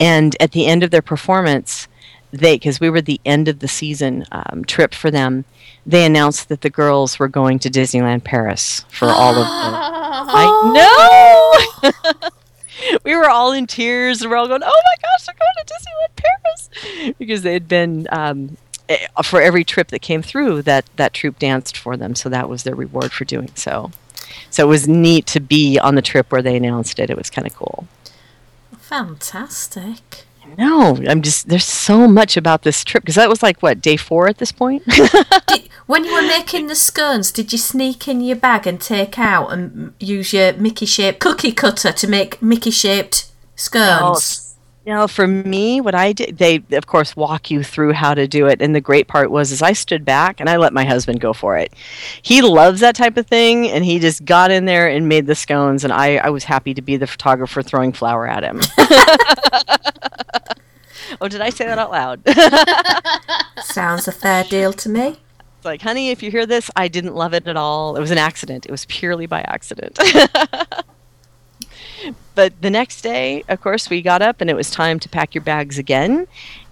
S5: And at the end of their performance, they because we were the end of the season um, trip for them, they announced that the girls were going to Disneyland Paris for all of them. I know. we were all in tears and we're all going, "Oh my gosh, they're going to Disneyland Paris!" because they had been um, Eh, for every trip that came through, that that troop danced for them. So that was their reward for doing so. So it was neat to be on the trip where they announced it. It was kind of cool.
S2: Fantastic.
S5: No, I'm just there's so much about this trip because that was like what day four at this point.
S2: did, when you were making the scones, did you sneak in your bag and take out and use your Mickey shaped cookie cutter to make Mickey shaped scones?
S5: You know, for me, what I did, they of course walk you through how to do it. And the great part was, is I stood back and I let my husband go for it. He loves that type of thing, and he just got in there and made the scones. And I, I was happy to be the photographer throwing flour at him. oh, did I say that out loud?
S2: Sounds a fair deal to me.
S5: It's like, honey, if you hear this, I didn't love it at all. It was an accident. It was purely by accident but the next day, of course, we got up and it was time to pack your bags again.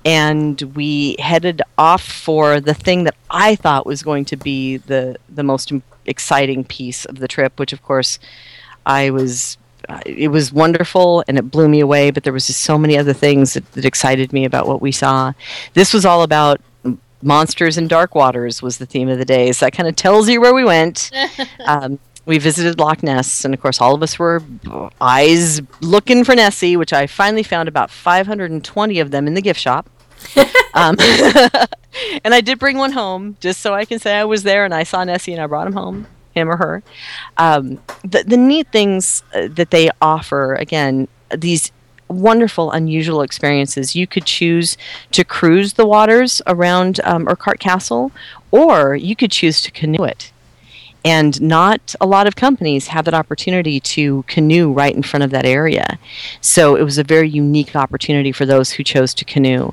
S5: And we headed off for the thing that I thought was going to be the, the most exciting piece of the trip, which, of course, I was uh, it was wonderful and it blew me away, but there was just so many other things that, that, excited me about what we saw. This was all about monsters and dark waters was the theme of the day, so that kind of tells you where we went. um, we visited Loch Ness, and of course, all of us were eyes looking for Nessie, which I finally found about 520 of them in the gift shop. um, and I did bring one home just so I can say I was there and I saw Nessie and I brought him home, him or her. Um, the, the neat things uh, that they offer, again, these wonderful, unusual experiences. You could choose to cruise the waters around um, Urquhart Castle, or you could choose to canoe it. And not a lot of companies have that opportunity to canoe right in front of that area. So it was a very unique opportunity for those who chose to canoe.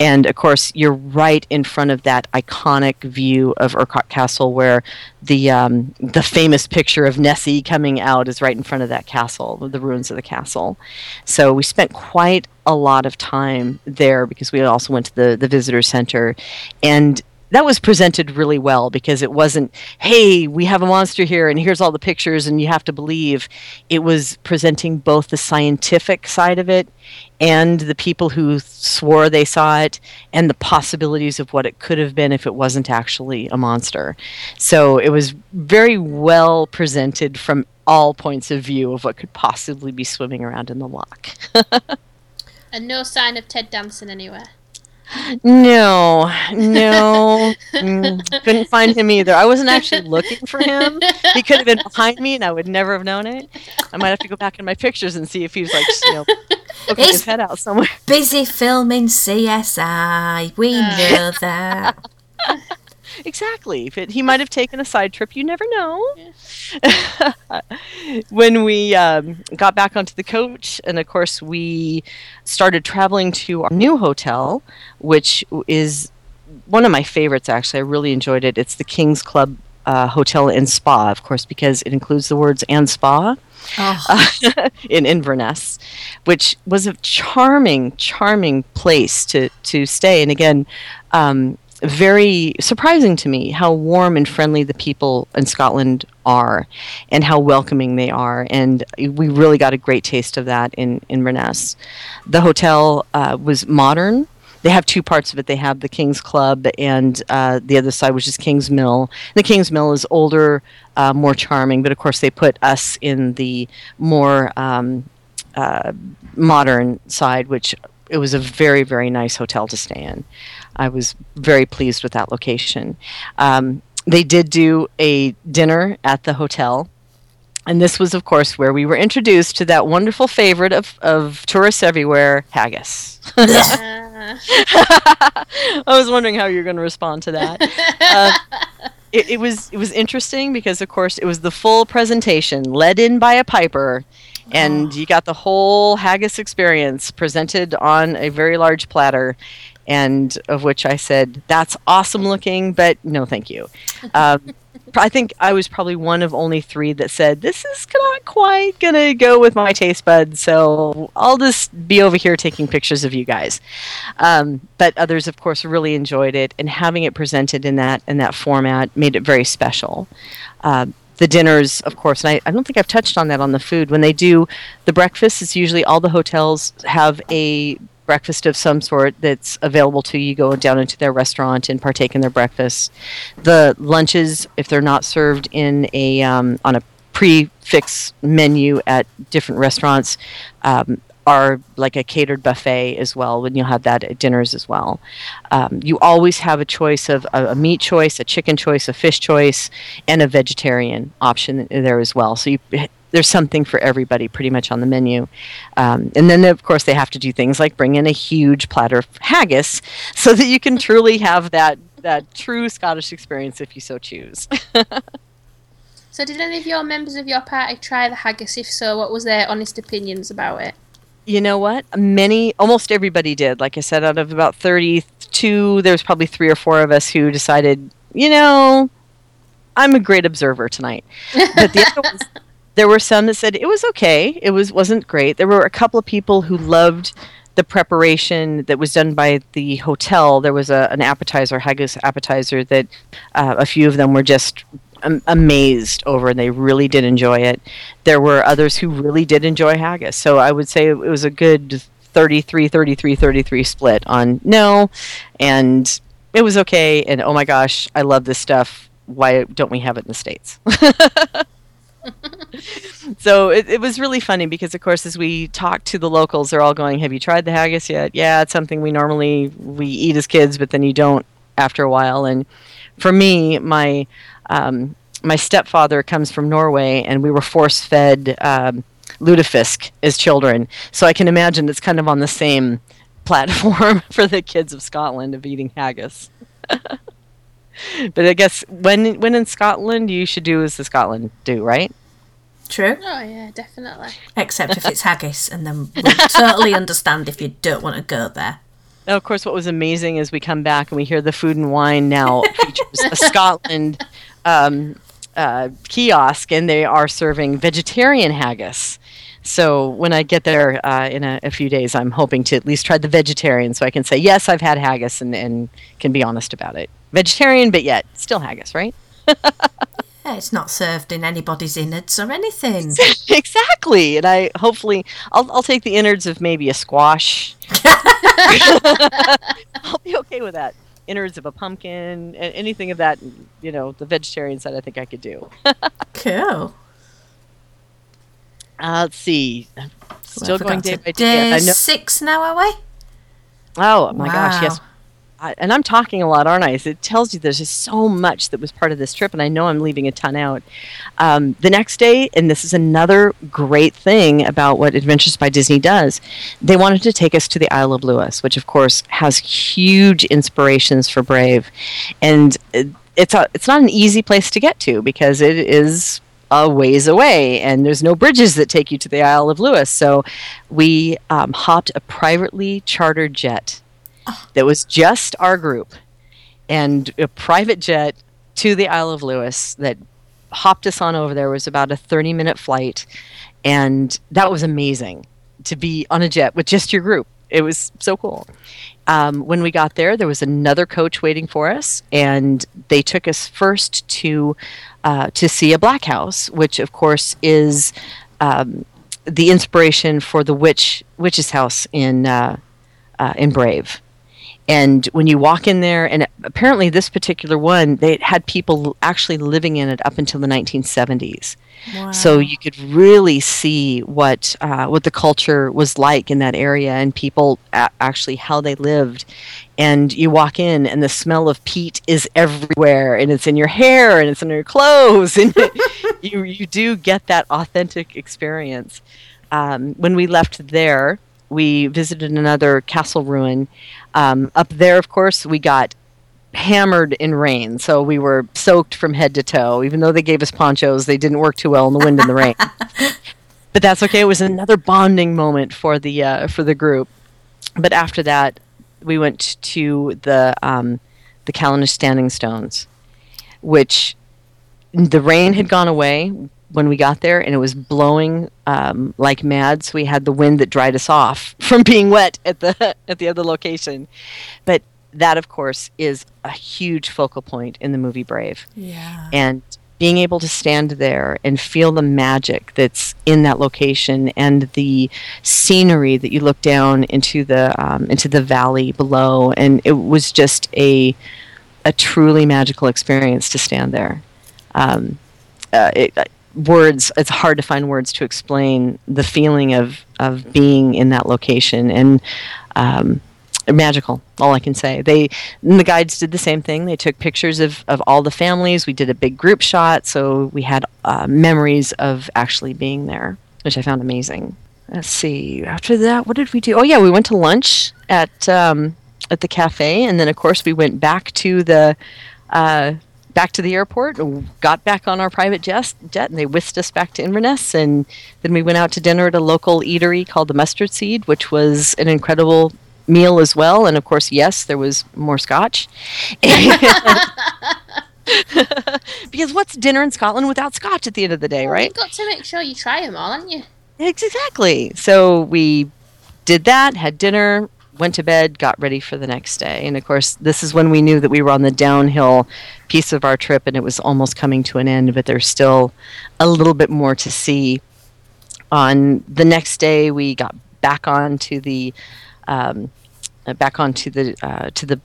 S5: And of course, you're right in front of that iconic view of Urquhart Castle where the, um, the famous picture of Nessie coming out is right in front of that castle, the ruins of the castle. So we spent quite a lot of time there because we also went to the, the visitor center. And that was presented really well because it wasn't, hey, we have a monster here and here's all the pictures and you have to believe. It was presenting both the scientific side of it and the people who swore they saw it and the possibilities of what it could have been if it wasn't actually a monster. So it was very well presented from all points of view of what could possibly be swimming around in the loch.
S3: and no sign of Ted Danson anywhere.
S5: No, no, mm, couldn't find him either. I wasn't actually looking for him. He could have been behind me, and I would never have known it. I might have to go back in my pictures and see if he was like, you know, poking his head out somewhere.
S2: Busy filming CSI. We know that.
S5: Exactly. It, he might have taken a side trip. You never know. when we um, got back onto the coach, and of course, we started traveling to our new hotel, which is one of my favorites, actually. I really enjoyed it. It's the King's Club uh, Hotel and Spa, of course, because it includes the words and spa. Oh. Uh, in Inverness, which was a charming, charming place to to stay. And again, um, very surprising to me how warm and friendly the people in Scotland are and how welcoming they are. And we really got a great taste of that in, in Inverness. The hotel uh, was modern, they have two parts of it. They have the King's Club and uh, the other side, which is King's Mill. The King's Mill is older, uh, more charming, but of course they put us in the more um, uh, modern side, which it was a very very nice hotel to stay in. I was very pleased with that location. Um, they did do a dinner at the hotel. And this was, of course, where we were introduced to that wonderful favorite of, of tourists everywhere, haggis. I was wondering how you were going to respond to that. Uh, it, it was it was interesting because, of course, it was the full presentation, led in by a piper, and you got the whole haggis experience presented on a very large platter. And of which I said, "That's awesome looking, but no, thank you." Um, I think I was probably one of only three that said, This is not quite going to go with my taste buds, so I'll just be over here taking pictures of you guys. Um, but others, of course, really enjoyed it, and having it presented in that, in that format made it very special. Uh, the dinners, of course, and I, I don't think I've touched on that on the food. When they do the breakfast, it's usually all the hotels have a breakfast of some sort that's available to you. Go down into their restaurant and partake in their breakfast. The lunches, if they're not served in a um, on a prix fixe menu at different restaurants, um, are like a catered buffet as well. When you'll have that at dinners as well. Um, you always have a choice of a, a meat choice, a chicken choice, a fish choice, and a vegetarian option there as well. So you there's something for everybody pretty much on the menu. Um, and then, of course, they have to do things like bring in a huge platter of haggis so that you can truly have that, that true Scottish experience if you so choose.
S3: so, did any of your members of your party try the haggis? If so, what was their honest opinions about it?
S5: You know what? Many, almost everybody did. Like I said, out of about 32, there was probably three or four of us who decided, you know, I'm a great observer tonight. But the other ones, there were some that said it was okay. It was wasn't great. There were a couple of people who loved the preparation that was done by the hotel. There was a, an appetizer, haggis appetizer, that uh, a few of them were just am- amazed over, and they really did enjoy it. There were others who really did enjoy haggis. So I would say it was a good 33, 33, 33 split on no, and it was okay. And oh my gosh, I love this stuff. Why don't we have it in the states? so it, it was really funny because of course as we talked to the locals they're all going have you tried the haggis yet? Yeah it's something we normally we eat as kids but then you don't after a while. And for me my um, my stepfather comes from norway and we were force fed um, lutefisk as children. So i can imagine it's kind of on the same platform for the kids of scotland of eating haggis but I guess when when in Scotland, you should do as the Scotland do, right?
S2: True.
S3: Oh yeah, definitely.
S2: Except if it's haggis, and then we'll totally understand if you don't want to go there.
S5: Now, of course, what was amazing is we come back and we hear the food and wine now features a Scotland um, uh, kiosk, and they are serving vegetarian haggis. So when I get there uh, in a, a, few days, I'm hoping to at least try the vegetarian, so I can say yes, I've had haggis, and, and can be honest about it. Vegetarian, but yet still haggis, right?
S2: yeah, it's not served in anybody's innards or anything.
S5: exactly, and I hopefully I'll I'll take the innards of maybe a squash. I'll be okay with that. Innards of a pumpkin, anything of that. You know, the vegetarian side, I think I could do.
S2: cool.
S5: Uh, let's see. Still going day by
S2: day. Day six now, are we?
S5: Oh my wow. gosh! Yes, and I'm talking a lot, aren't I? It tells you there's just so much that was part of this trip, and I know I'm leaving a ton out. Um, the next day, and this is another great thing about what Adventures by Disney does, they wanted to take us to the Isle of Lewis, which of course has huge inspirations for Brave, and it's a it's not an easy place to get to because it is a ways away, and there's no bridges that take you to the Isle of Lewis. So we um, hopped a privately chartered jet that was just our group and a private jet to the Isle of Lewis that hopped us on over there. It was about a 30 minute flight. And that was amazing to be on a jet with just your group. It was so cool. Um, when we got there there was another coach waiting for us and they took us first to uh, to see a black house which of course is um, the inspiration for the witch witch's house in uh, uh, in brave And when you walk in there, and apparently this particular one, they had people actually living in it up until the 1970s. Wow. So you could really see what uh, what the culture was like in that area, and people a- actually how they lived. And you walk in, and the smell of peat is everywhere, and it's in your hair, and it's in your clothes, and you you do get that authentic experience. Um, when we left there, we visited another castle ruin. Um, up there, of course, we got hammered in rain, so we were soaked from head to toe. Even though they gave us ponchos, they didn't work too well in the wind and the rain. But that's okay. It was another bonding moment for the uh, for the group. But after that, we went to the um, the Callanish Standing Stones, which the rain had gone away when we got there, and it was blowing um, like mad. So we had the wind that dried us off from being wet at the at the other location. But that, of course, is a huge focal point in the movie Brave.
S2: Yeah.
S5: And being able to stand there and feel the magic that's in that location and the scenery that you look down into the um, into the valley below, and it was just a a truly magical experience to stand there. Um, uh, it, uh, words it's hard to find words to explain the feeling of of being in that location. And um, magical all i can say. They the guides did the same thing. They took pictures of, of all the families. We did a big group shot so we had uh, memories of actually being there which i found amazing. Let's see after that what did we do? Oh yeah we went to lunch at um, at the cafe and then of course we went back to the uh, back to the airport got back on our private jet, jet and they whisked us back to Inverness and then we went out to dinner at a local eatery called the Mustard Seed which was an incredible meal as well and of course yes there was more scotch because what's dinner in Scotland without scotch at the end of the day right
S3: You've got to make sure you try them all, haven't you?
S5: Exactly. So we did that, had dinner, went to bed, got ready for the next day. And of course, this is when we knew that we were on the downhill piece of our trip and it was almost coming to an end, but there's still a little bit more to see. On the next day, we got back onto the um, uh, back onto the uh, to the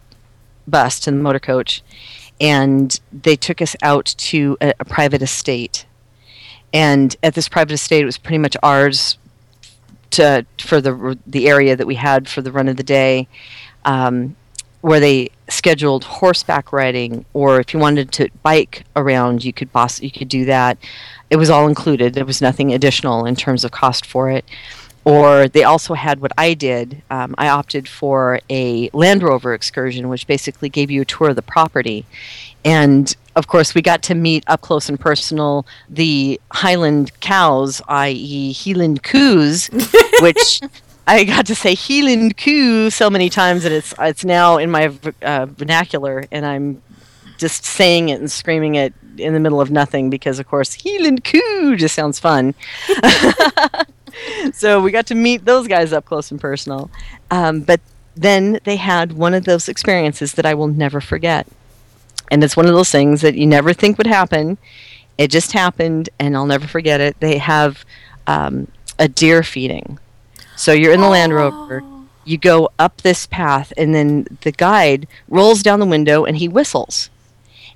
S5: bus to the motor coach, and they took us out to a, a private estate and at this private estate, it was pretty much ours to for the the area that we had for the run of the day, um, where they scheduled horseback riding, or if you wanted to bike around, you could boss you could do that. It was all included. There was nothing additional in terms of cost for it. Or they also had what I did. Um, I opted for a Land Rover excursion, which basically gave you a tour of the property. And of course, we got to meet up close and personal the Highland cows, i.e., Heeland coos, which I got to say Heeland coo so many times that it's it's now in my uh, vernacular, and I'm just saying it and screaming it in the middle of nothing because, of course, Heeland coo just sounds fun. so we got to meet those guys up close and personal. Um, but then they had one of those experiences that I will never forget. And it's one of those things that you never think would happen. It just happened, and I'll never forget it. They have um, a deer feeding. So you're in the Land Rover. You go up this path, and then the guide rolls down the window and he whistles.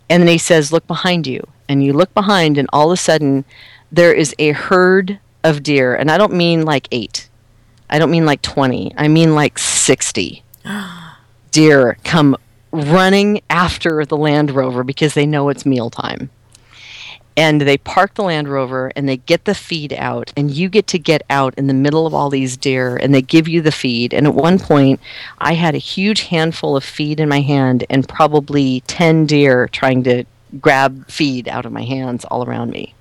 S5: And then he says, Look behind you. And you look behind, and all of a sudden, there is a herd of deer. And I don't mean like eight, I don't mean like 20, I mean like 60 deer come running after the Land Rover because they know it's mealtime. And they park the Land Rover and they get the feed out, and you get to get out in the middle of all these deer, and they give you the feed. And at one point, I had a huge handful of feed in my hand, and probably 10 deer trying to grab feed out of my hands all around me.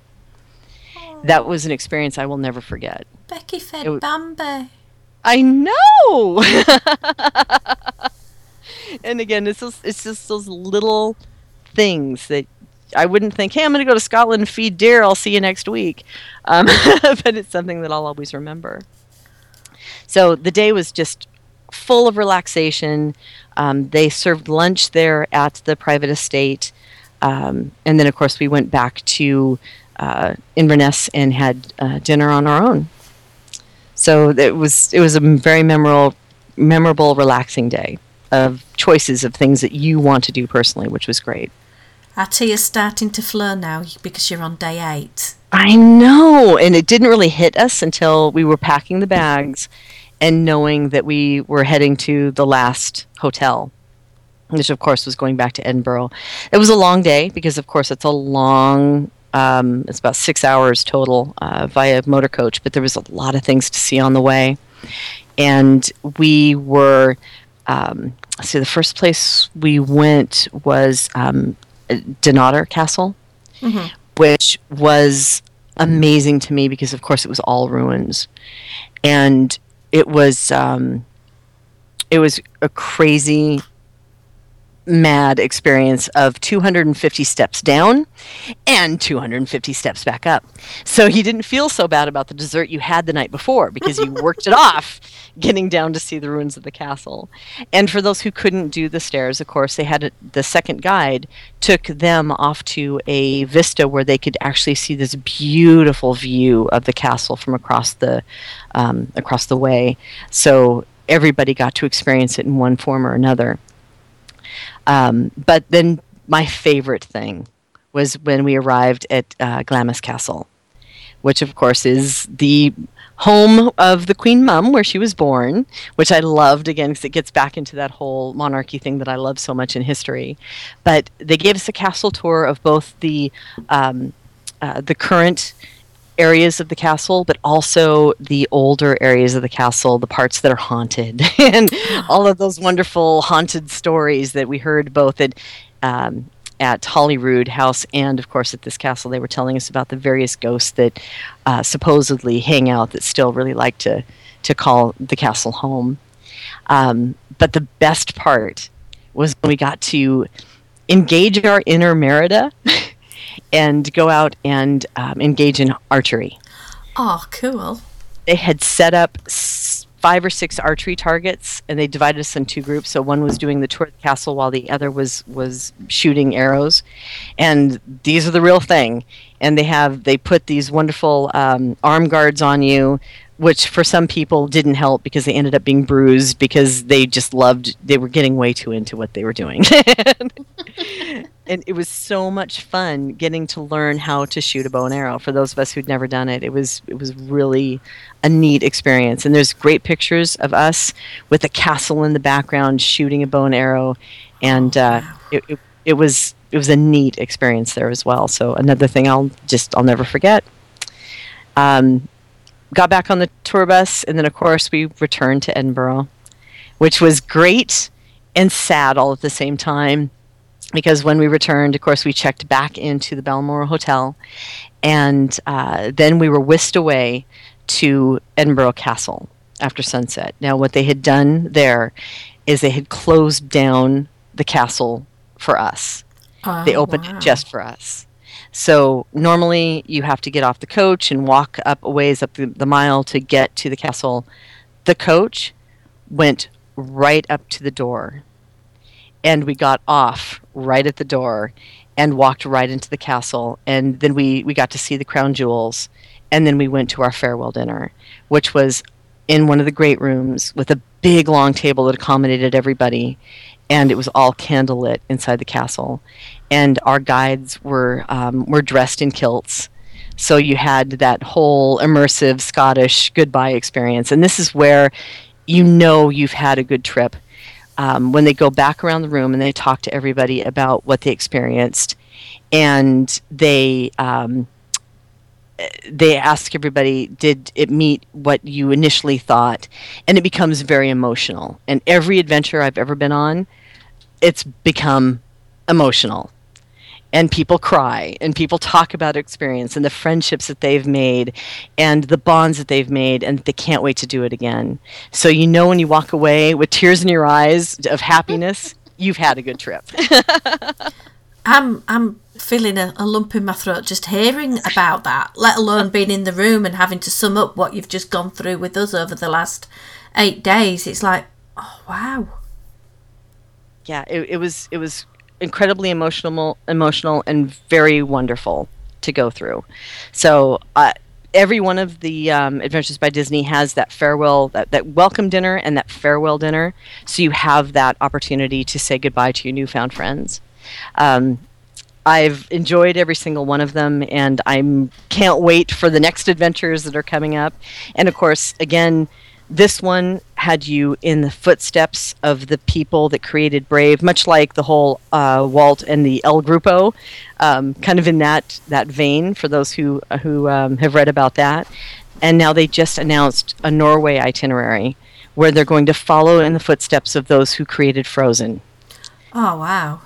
S5: That was an experience I will never forget.
S2: Becci fed
S5: w-
S2: Bambi.
S5: I know. and again, it's just, it's just those little things that I wouldn't think, hey, I'm going to go to Scotland and feed deer. I'll see you next week. Um, but it's something that I'll always remember. So the day was just full of relaxation. Um, they served lunch there at the private estate. Um, and then, of course, we went back to uh, Inverness and had uh, dinner on our own. So it was it was a very memorable, memorable, relaxing day. Of choices of things that you want to do personally, which was great.
S2: Our tea is starting to flow now because you're on day eight.
S5: I know, and it didn't really hit us until we were packing the bags and knowing that we were heading to the last hotel, which of course was going back to Edinburgh. It was a long day because, of course, it's a long. Um, it's about six hours total uh, via motor coach, but there was a lot of things to see on the way, and we were. Um, see, the first place we went was um, Castle, which was amazing to me because, of course, it was all ruins, and it was um, it was a crazy, mad experience of 250 steps down and 250 steps back up. So you didn't feel so bad about the dessert you had the night before because you worked it off getting down to see the ruins of the castle. And for those who couldn't do the stairs, of course, they had a, the second guide took them off to a vista where they could actually see this beautiful view of the castle from across the um, across the way. So everybody got to experience it in one form or another. Um, but then my favorite thing was when we arrived at uh, Glamis Castle, which of course is the home of the Queen Mum, where she was born, which I loved again because it gets back into that whole monarchy thing that I love so much in history. But they gave us a castle tour of both the um, uh, the current areas of the castle, but also the older areas of the castle, the parts that are haunted, and all of those wonderful haunted stories that we heard both at um, at Holyrood House and, of course, at this castle. They were telling us about the various ghosts that uh, supposedly hang out that still really like to to call the castle home. Um, but the best part was when we got to engage our inner Merida. and go out and um, engage in archery.
S2: Oh, cool.
S5: They had set up s- five or six archery targets, and they divided us in two groups. So one was doing the tour of the castle, while the other was was shooting arrows. And these are the real thing. And they have they put these wonderful um, arm guards on you. Which for some people didn't help because they ended up being bruised because they just loved, they were getting way too into what they were doing. and it was so much fun getting to learn how to shoot a bow and arrow for those of us who'd never done it it was it was really a neat experience and there's great pictures of us with a castle in the background shooting a bow and arrow and uh, it, it, it was it was a neat experience there as well so another thing i'll just i'll never forget um, got back on the tour bus and then of course we returned to edinburgh which was great and sad all at the same time because when we returned, of course, we checked back into the Balmoral Hotel, and uh, then we were whisked away to Edinburgh Castle after sunset. Now, what they had done there is they had closed down the castle for us. Oh, they opened
S2: wow.
S5: it just for us. So normally you have to get off the coach and walk up a ways up the, the mile to get to the castle. The coach went right up to the door and we got off right at the door and walked right into the castle and then we, we got to see the crown jewels and then we went to our farewell dinner which was in one of the great rooms with a big long table that accommodated everybody and it was all candlelit inside the castle and our guides were um, were dressed in kilts so you had that whole immersive scottish goodbye experience and this is where you know you've had a good trip um, when they go back around the room and they talk to everybody about what they experienced, and they um, they ask everybody, did it meet what you initially thought? And it becomes very emotional. And every adventure I've ever been on, it's become emotional. And people cry, and people talk about experience and the friendships that they've made, and the bonds that they've made, and they can't wait to do it again. So you know when you walk away with tears in your eyes of happiness, you've had a good trip.
S2: I'm I'm feeling a, a lump in my throat just hearing about that, let alone being in the room and having to sum up what you've just gone through with us over the last eight days. It's like, oh wow.
S5: Yeah, it, it was it was incredibly emotional, emotional, and very wonderful to go through. So, uh, every one of the um, Adventures by Disney has that farewell, that, that welcome dinner and that farewell dinner. So you have that opportunity to say goodbye to your newfound friends. Um, I've enjoyed every single one of them, and I can't wait for the next adventures that are coming up. And of course, again, this one had you in the footsteps of the people that created Brave, much like the whole uh, Walt and the El Grupo, um, kind of in that that vein. For those who who um, have read about that, and now they just announced a Norway itinerary where they're going to follow in the footsteps of those who created Frozen.
S2: Oh wow!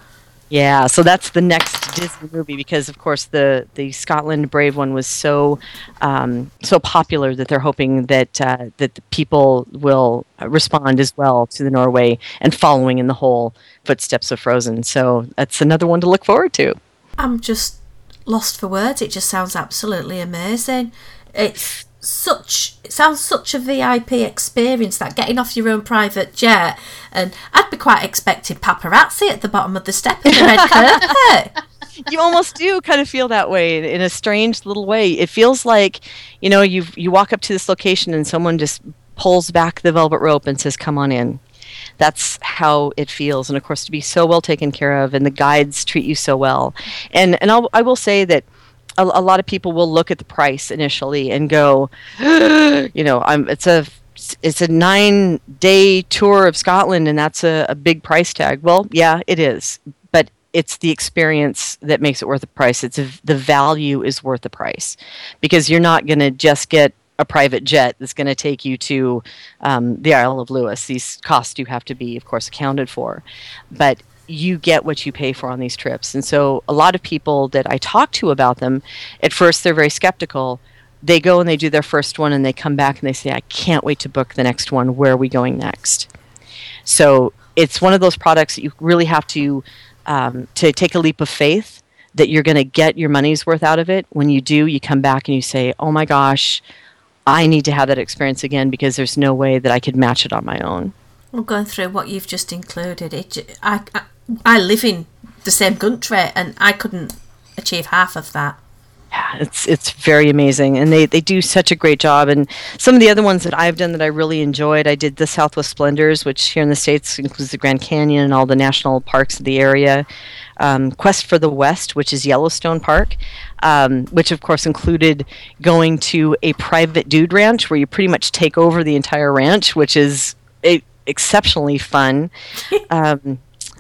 S5: Yeah, so that's the next Disney movie because, of course, the the Scotland Brave one was so um, so popular that they're hoping that uh, that the people will respond as well to the Norway and following in the whole footsteps of Frozen. So that's another one to look forward to.
S2: I'm just lost for words. It just sounds absolutely amazing. It's such it sounds such a VIP experience that getting off your own private jet and I'd be quite expecting paparazzi at the bottom of the step of the red carpet.
S5: you almost do kind of feel that way in a strange little way. It feels like, you know, you you walk up to this location and someone just pulls back the velvet rope and says, "Come on in." That's how it feels, and of course, to be so well taken care of, and the guides treat you so well. And and I'll, I will say that a, a lot of people will look at the price initially and go, you know, I'm it's a it's a nine day tour of Scotland and that's a, a big price tag. Well, yeah, it is, but it's the experience that makes it worth the price. It's a, the value is worth the price because you're not going to just get a private jet that's going to take you to um, the Isle of Lewis. These costs do have to be, of course, accounted for, but you get what you pay for on these trips. And so a lot of people that I talk to about them, at first they're very skeptical. They go and they do their first one and they come back and they say, I can't wait to book the next one. Where are we going next? So it's one of those products that you really have to um, to take a leap of faith that you're going to get your money's worth out of it. When you do, you come back and you say, "Oh my gosh, I need to have that experience again because there's no way that I could match it on my own."
S2: Well, going through what you've just included, it, I, I I live in the same country and I couldn't achieve half of that.
S5: Yeah, it's it's very amazing, and they, they do such a great job. And some of the other ones that I've done that I really enjoyed, I did the Southwest Splendors, which here in the states includes the Grand Canyon and all the national parks of the area. Um, Quest for the West, which is Yellowstone Park, um, which of course included going to a private dude ranch where you pretty much take over the entire ranch, which is a, exceptionally fun. um,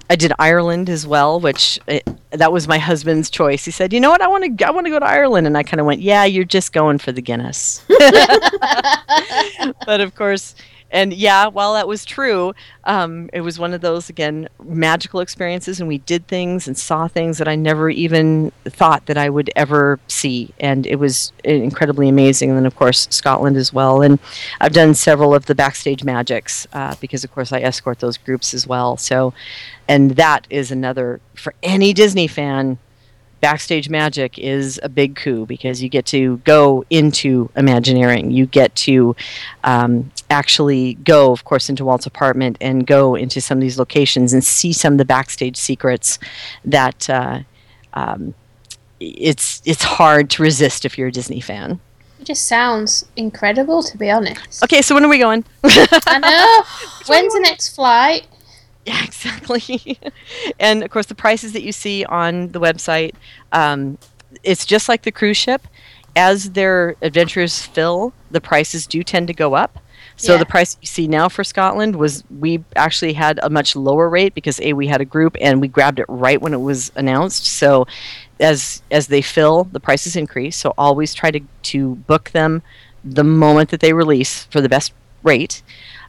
S5: I did Ireland as well, which it, that was my husband's choice. He said, "You know what? I want to I want to go to Ireland." And I kind of went, "Yeah, you're just going for the Guinness." but of course, and yeah, while that was true, um, it was one of those again magical experiences, and we did things and saw things that I never even thought that I would ever see, and it was incredibly amazing. And then of course Scotland as well, and I've done several of the backstage magics uh, because of course I escort those groups as well. So, and that is another for any Disney fan backstage magic is a big coup because you get to go into Imagineering. You get to um, actually go, of course, into Walt's apartment and go into some of these locations and see some of the backstage secrets that uh, um, it's it's hard to resist if you're a Disney fan.
S3: It just sounds incredible, to be honest.
S5: Okay, so when are we going?
S3: I know. When's the next flight?
S5: Yeah, exactly. and of course, the prices that you see on the website, um, it's just like the cruise ship. As their adventures fill, the prices do tend to go up. So
S3: Yeah.
S5: the price you see now for Scotland was we actually had a much lower rate because a we had a group and we grabbed it right when it was announced. So as as they fill, the prices increase. So always try to to book them the moment that they release for the best rate.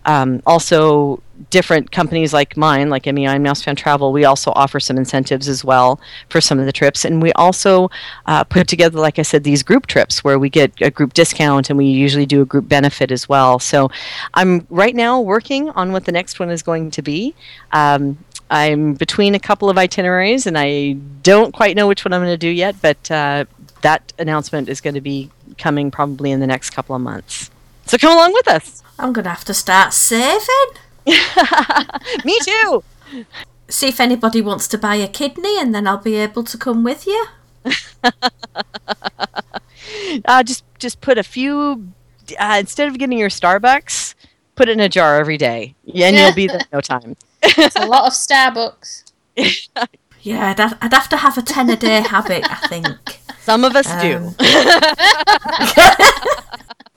S5: Um, also, different companies like mine, like MEI and Mousefan Travel, we also offer some incentives as well for some of the trips. And we also uh, put together, like I said, these group trips where we get a group discount and we usually do a group benefit as well. So I'm right now working on what the next one is going to be. Um, I'm between a couple of itineraries and I don't quite know which one I'm going to do yet, but uh, that announcement is going to be coming probably in the next couple of months. So come along with us.
S2: I'm going to have to start saving.
S5: Me too.
S2: See if anybody wants to buy a kidney and then I'll be able to come with you.
S5: Uh, just just put a few uh, instead of getting your Starbucks, put it in a jar every day, and you'll be there in no time.
S3: It's a lot of Starbucks.
S2: Yeah, I'd have, I'd have to have a 10 a day habit, I think.
S5: Some of us
S2: Um,
S5: do.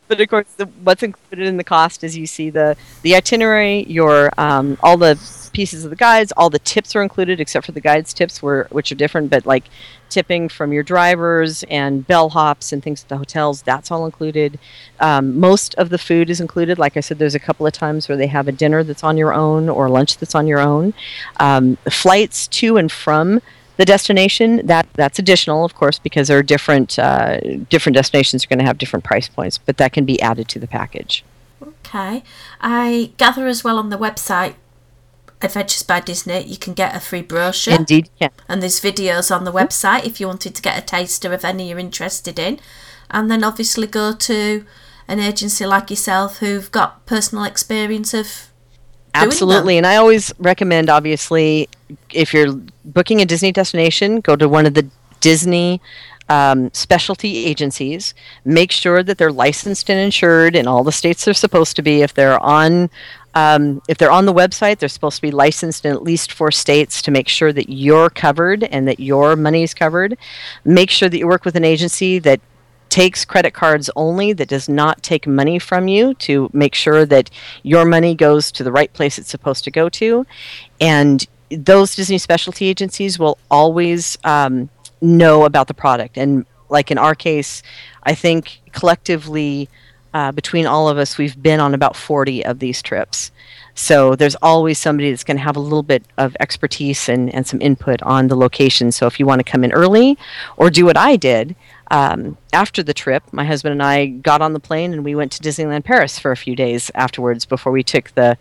S5: But of course, the, what's included in the cost is you see the the itinerary, your um, all the pieces of the guides, all the tips are included, except for the guides tips, were, which are different. But like tipping from your drivers and bellhops and things at the hotels, that's all included. Um, most of the food is included. Like I said, there's a couple of times where they have a dinner that's on your own or lunch that's on your own. Um, flights to and from the destination that that's additional of course because there are different uh, different destinations are going to have different price points but that can be added to the package
S2: Okay. I gather as well on the website, Adventures by Disney, you can get a free brochure.
S5: indeed yeah
S2: And there's videos on the website if you wanted to get a taster of any you're interested in. And then obviously go to an agency like yourself who've got personal experience of
S5: absolutely and i always recommend obviously if you're booking a disney destination go to one of the disney um, specialty agencies. Make sure that they're licensed and insured in all the states they're supposed to be. If they're on um, if they're on the website they're supposed to be licensed in at least four states to make sure that you're covered and that your money is covered. Make sure that you work with an agency that takes credit cards only that does not take money from you to make sure that your money goes to the right place it's supposed to go to. And those disney specialty agencies will always um, know about the product and like in our case i think collectively uh, between all of us we've been on about 40 of these trips so there's always somebody that's going to have a little bit of expertise and, and some input on the location. So if you want to come in early or do what I did, um, after the trip, my husband and I got on the plane and we went to Disneyland Paris for a few days afterwards before we took the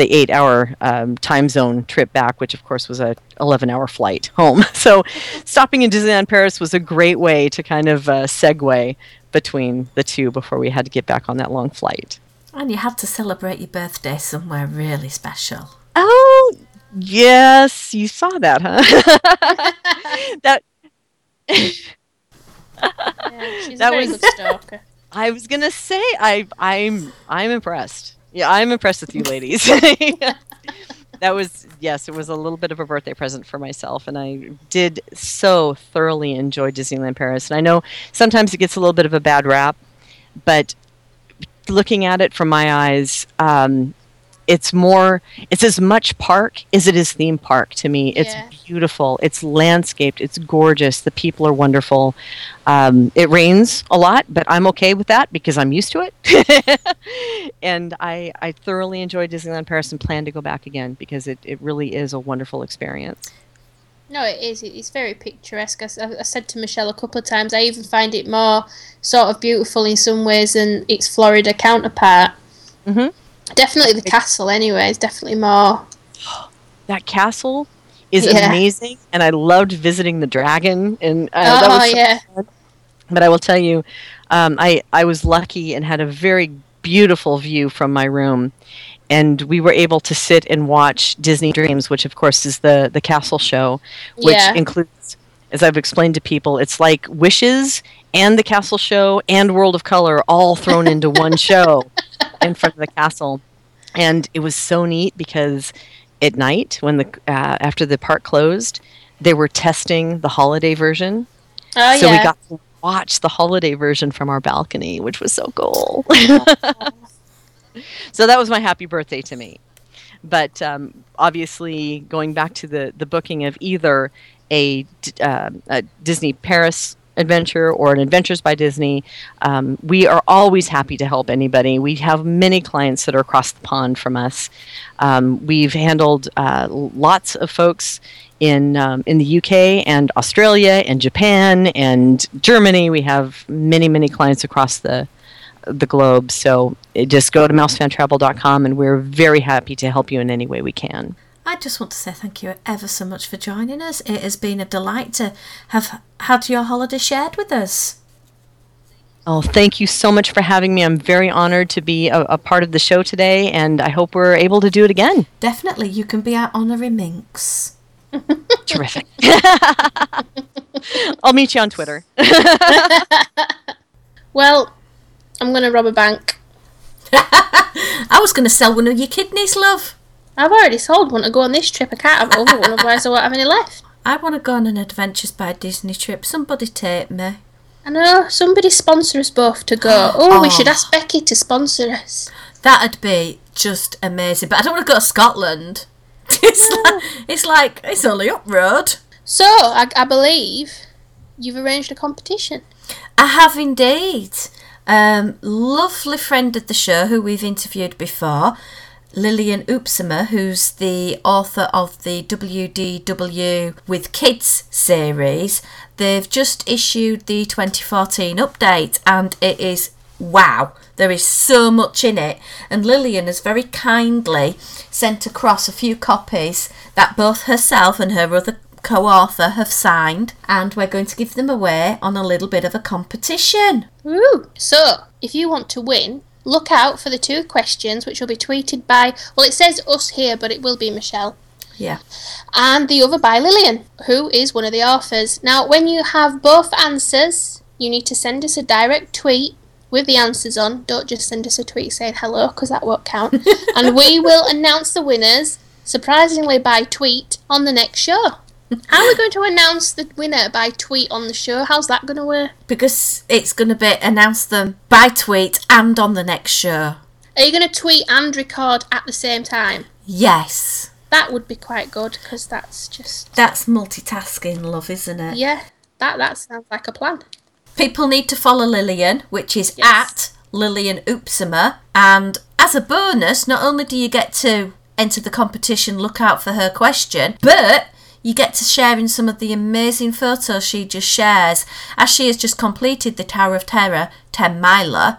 S5: the eight hour um, time zone trip back, which of course was a 11 hour flight home. So stopping in Disneyland Paris was a great way to kind of uh, segue between the two before we had to get back on that long flight.
S2: And you had to celebrate your birthday somewhere really special.
S5: Oh, yes, you saw that, huh? that
S3: Yeah, she's
S5: That
S3: a very
S5: was-
S3: good stalker.
S5: I was gonna say I I'm I'm impressed. Yeah, I'm impressed with you ladies. that was yes, it was a little bit of a birthday present for myself, and I did so thoroughly enjoy Disneyland Paris. And I know sometimes it gets a little bit of a bad rap, but looking at it from my eyes, um, it's more it's as much park as it is theme park to me. It's
S3: Yeah.
S5: beautiful. It's landscaped. It's gorgeous. The people are wonderful. Um, it rains a lot, but I'm okay with that because I'm used to it. and I, I thoroughly enjoy Disneyland Paris and plan to go back again because it, it really is a wonderful experience.
S3: No, it is. It's very picturesque. I said to Michelle a couple of times, I even find it more sort of beautiful in some ways than its Florida counterpart.
S5: Mhm.
S3: Definitely the castle, anyway, is definitely more.
S5: That castle is
S3: Yeah.
S5: amazing, and I loved visiting the dragon. And uh, that
S3: oh,
S5: was so
S3: yeah.
S5: But I will tell you, um, I I was lucky and had a very beautiful view from my room, and we were able to sit and watch Disney Dreams, which of course is the the castle show, which
S3: Yeah.
S5: includes, as I've explained to people, it's like Wishes and the castle show and World of Color all thrown into one show in front of the castle, and it was so neat because at night when the uh, after the park closed, they were testing the holiday version
S3: Oh,
S5: so
S3: yeah.
S5: we got to watch the holiday version from our balcony, which was so cool. so that was my happy birthday to me. But um, obviously, going back to the, the booking of either a, uh, a Disney Paris adventure or an Adventures by Disney, um, we are always happy to help anybody. We have many clients that are across the pond from us. Um, we've handled uh, lots of folks in um, in the UK and Australia and Japan and Germany. We have many many clients across the the globe. So eh, just go to mousefantravel.com and we're very happy to help you in any way we can.
S2: I just want to say thank you ever so much for joining us. It has been a delight to have had your holiday shared with us.
S5: Oh, thank you so much for having me. I'm very honored to be a, a part of the show today, and I hope we're able to do it again.
S2: Definitely, you can be our honorary minx.
S5: Terrific. I'll meet you on Twitter.
S3: Well, I'm going to rob a bank.
S2: I was going to sell one of your kidneys, love.
S3: I've already sold one to go on this trip. I can't have another one, otherwise I won't have any left.
S2: I want to go on an Adventures by Disney trip. Somebody take me.
S3: I know, somebody sponsor us both to go. Oh, we
S2: Oh.
S3: should ask Becci to sponsor us.
S2: That'd be just amazing. But I don't want to go to Scotland. It's like, it's like it's only up road.
S3: So, I, I believe you've arranged a competition.
S2: I have indeed. Um, lovely friend of the show who we've interviewed before, Lillian Opsomer, who's the author of the WDW with Kids series. They've just issued the 2014 update and it is wow. There is so much in it, and Lillian has very kindly sent across a few copies that both herself and her other co author have signed, and we're going to give them away on a little bit of a competition.
S3: Woo! So, if you want to win, look out for the two questions which will be tweeted by, well, it says us here, but it will be Michelle.
S2: Yeah.
S3: and the other by Lillian, who is one of the authors. Now, when you have both answers, you need to send us a direct tweet with the answers on. Don't just send us a tweet saying hello, because that won't count. and we will announce the winners, surprisingly by tweet, on the next show. How are we going to announce the winner by tweet on the show? How's that going to work?
S2: Because it's going to be announced them by tweet and on the next show.
S3: Are you going to tweet and record at the same time?
S2: Yes.
S3: That would be quite good, because that's just.
S2: That's multitasking, love, isn't it?
S3: Yeah, that, that sounds like a plan.
S2: People need to follow Lillian, which is
S3: Yes.
S2: at Lillian Opsomer. And as a bonus, not only do you get to enter the competition, look out for her question, but you get to share in some of the amazing photos she just shares. As she has just completed the Tower of Terror 10 miler,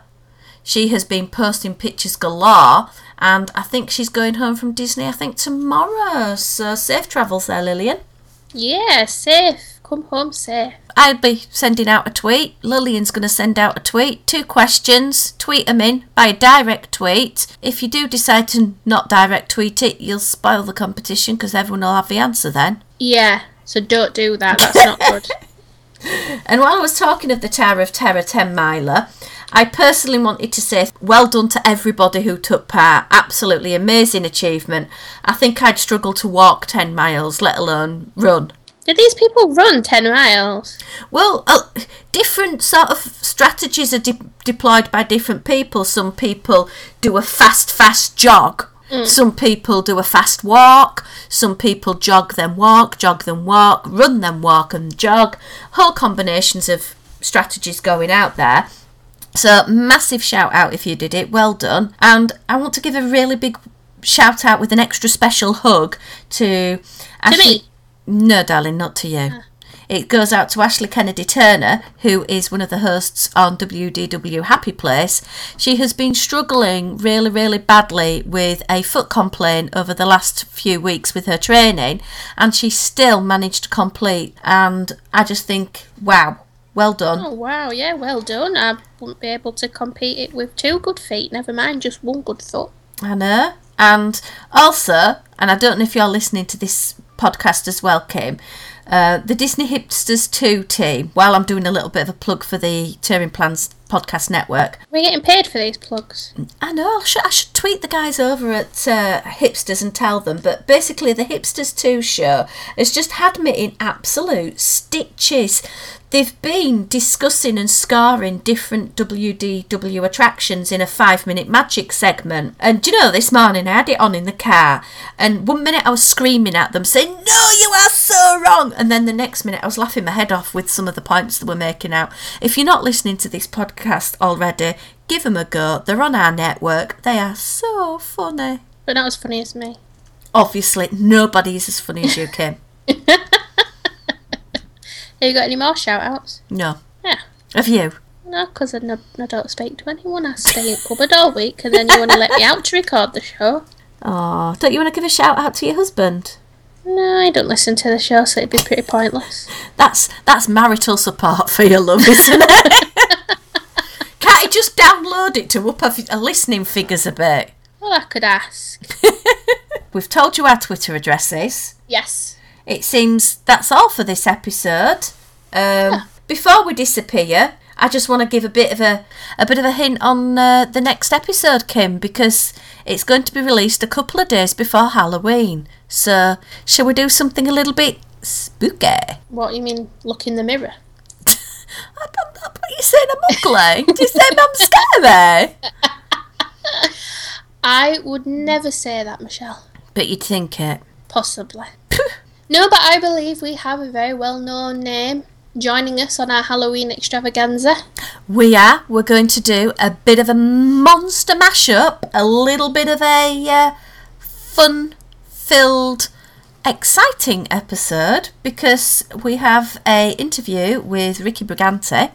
S2: she has been posting pictures galore. And I think she's going home from Disney, I think, tomorrow. So safe travels there, Lillian.
S3: Yeah, safe. Come home safe.
S2: I'll be sending out a tweet. Lillian's going to send out a tweet. Two questions. Tweet them in by a direct tweet. If you do decide to not direct tweet it, you'll spoil the competition because everyone will have the answer then.
S3: Yeah, so don't do that. That's not good.
S2: And while I was talking of the Tower of Terror 10 miler, I personally wanted to say well done to everybody who took part. Absolutely amazing achievement. I think I'd struggle to walk 10 miles, let alone run.
S3: Did these people run 10 miles?
S2: Well, uh, different sort of strategies are de- deployed by different people. Some people do a fast, fast jog. Some people do a fast walk. Some people jog, then walk, jog, then walk, run, then walk, and jog. Whole combinations of strategies going out there. So, massive shout out if you did it. Well done. And I want to give a really big shout out with an extra special hug to.
S3: To me?
S2: No, darling, not to you. Ah. It goes out to Ashley Kennedy Turner, who is one of the hosts on WDW Happy Place. She has been struggling really, really badly with a foot complaint over the last few weeks with her training, and she still managed to complete. And I just think, wow, well done.
S3: Oh, wow, yeah, well done. I wouldn't be able to compete it with two good feet, never mind just one good foot.
S2: I know. And also, and I don't know if you're listening to this podcast as well, Kim, uh, the Disney Hipsters 2 team, while I'm doing a little bit of a plug for the Touring Plans podcast network,
S3: We're getting paid for these plugs.
S2: I know, I should, I should tweet the guys over at uh, Hipsters and tell them, but basically, the Hipsters 2 show has just had me in absolute stitches. They've been discussing and scarring different WDW attractions in a five minute magic segment. And do you know, this morning I had it on in the car, and one minute I was screaming at them saying, No, you are so wrong! And then the next minute I was laughing my head off with some of the points they were making out. If you're not listening to this podcast already, give them a go. They're on our network. They are so funny.
S3: But not as funny as me.
S2: Obviously, nobody is as funny as you, Kim.
S3: Have you got any more shout outs?
S2: No.
S3: Yeah.
S2: Have you?
S3: No, because I, no, I don't speak to anyone. I stay in cupboard all week and then you want to let me out to record the show.
S2: Oh, don't you want to give a shout out to your husband?
S3: No, I don't listen to the show, so it'd be pretty pointless.
S2: That's that's marital support for your love, isn't it? Can't just download it to up our listening figures a bit?
S3: Well, I could ask.
S2: We've told you our Twitter addresses.
S3: Yes.
S2: It seems that's all for this episode. Um, Before we disappear, I just want to give a bit of a a bit of a hint on uh, the next episode, Kim, because it's going to be released a couple of days before Halloween. So, shall we do something a little bit spooky?
S3: What do you mean? Look in the mirror.
S2: I don't know, but you saying I'm ugly? Do you say I'm scary?
S3: I would never say that, Michelle.
S2: But you'd think it.
S3: Possibly. no, but I believe we have a very well known name joining us on our Halloween extravaganza.
S2: We are. We're going to do a bit of a monster mashup, a little bit of a uh, fun filled, exciting episode because we have a interview with Ricky Brigante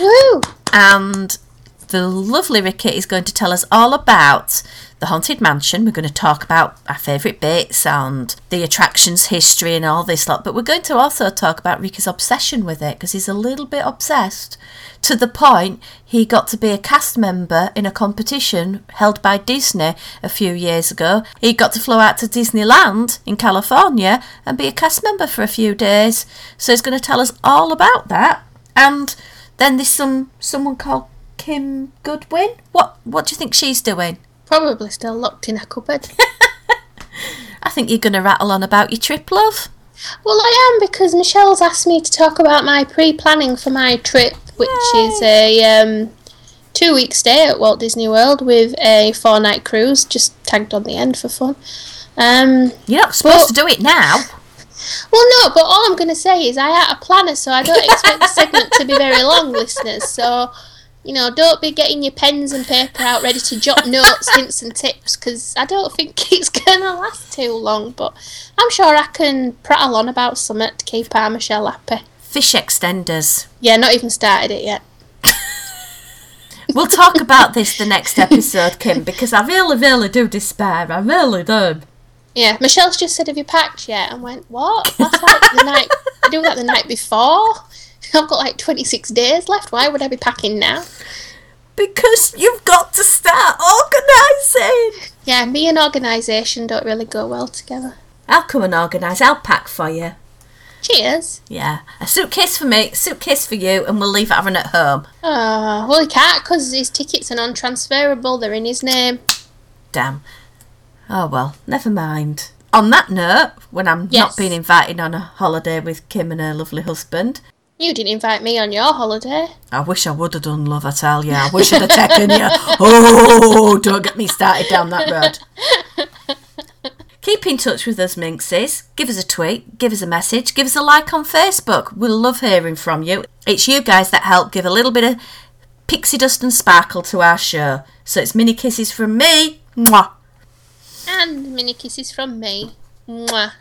S3: Woo!
S2: and the lovely Ricky is going to tell us all about the Haunted Mansion. We're going to talk about our favourite bits and the attractions history and all this lot, but we're going to also talk about Ricky's obsession with it because he's a little bit obsessed to the point he got to be a cast member in a competition held by Disney a few years ago. He got to fly out to Disneyland in California and be a cast member for a few days. So he's going to tell us all about that. And then there's some someone called Kim Goodwin. What what do you think she's doing?
S3: Probably still locked in a cupboard.
S2: I think you're going to rattle on about your trip, love.
S3: well, I am because Michelle's asked me to talk about my pre planning for my trip, which is a um, two week stay at Walt Disney World with a four night cruise, just tagged on the end for fun. Um,
S2: You're not supposed
S3: Well-
S2: to do it now.
S3: Well, no, but all I'm going to say is I had a planner, so I don't expect the segment to be very long, listeners. So, you know, don't be getting your pens and paper out ready to jot notes, hints, and tips, because I don't think it's going to last too long. But I'm sure I can prattle on about something to keep our Michelle happy.
S2: Fish extenders.
S3: Yeah, not even started it yet.
S2: We'll talk about this the next episode, Kim, because I really, really do despair. I really do.
S3: Yeah, Michelle's just said, "Have you packed yet?" And went, "What? That's like the night. I do that the night before. I've got like 26 days left. Why would I be packing now?"
S2: Because you've got to start organising.
S3: Yeah, me and organisation don't really go well together.
S2: I'll come and organise. I'll pack for you.
S3: Cheers.
S2: Yeah, a suitcase for me, suitcase for you, and we'll leave Aaron at home.
S3: Oh, well, he can't because his tickets are non-transferable. They're in his name.
S2: Damn. Oh well, never mind. On that note, when I'm
S3: Yes.
S2: not being invited on a holiday with Kim and her lovely husband,
S3: You didn't invite me on your holiday.
S2: I wish I would have done, love, I tell you. I wish I'd have taken you. Oh, don't get me started down that road. Keep in touch with us, Minxes. Give us a tweet, give us a message, give us a like on Facebook. We'll love hearing from you. It's you guys that help give a little bit of pixie dust and sparkle to our show. So it's mini kisses from me. Mwah.
S3: And mini kisses from me. Mwah.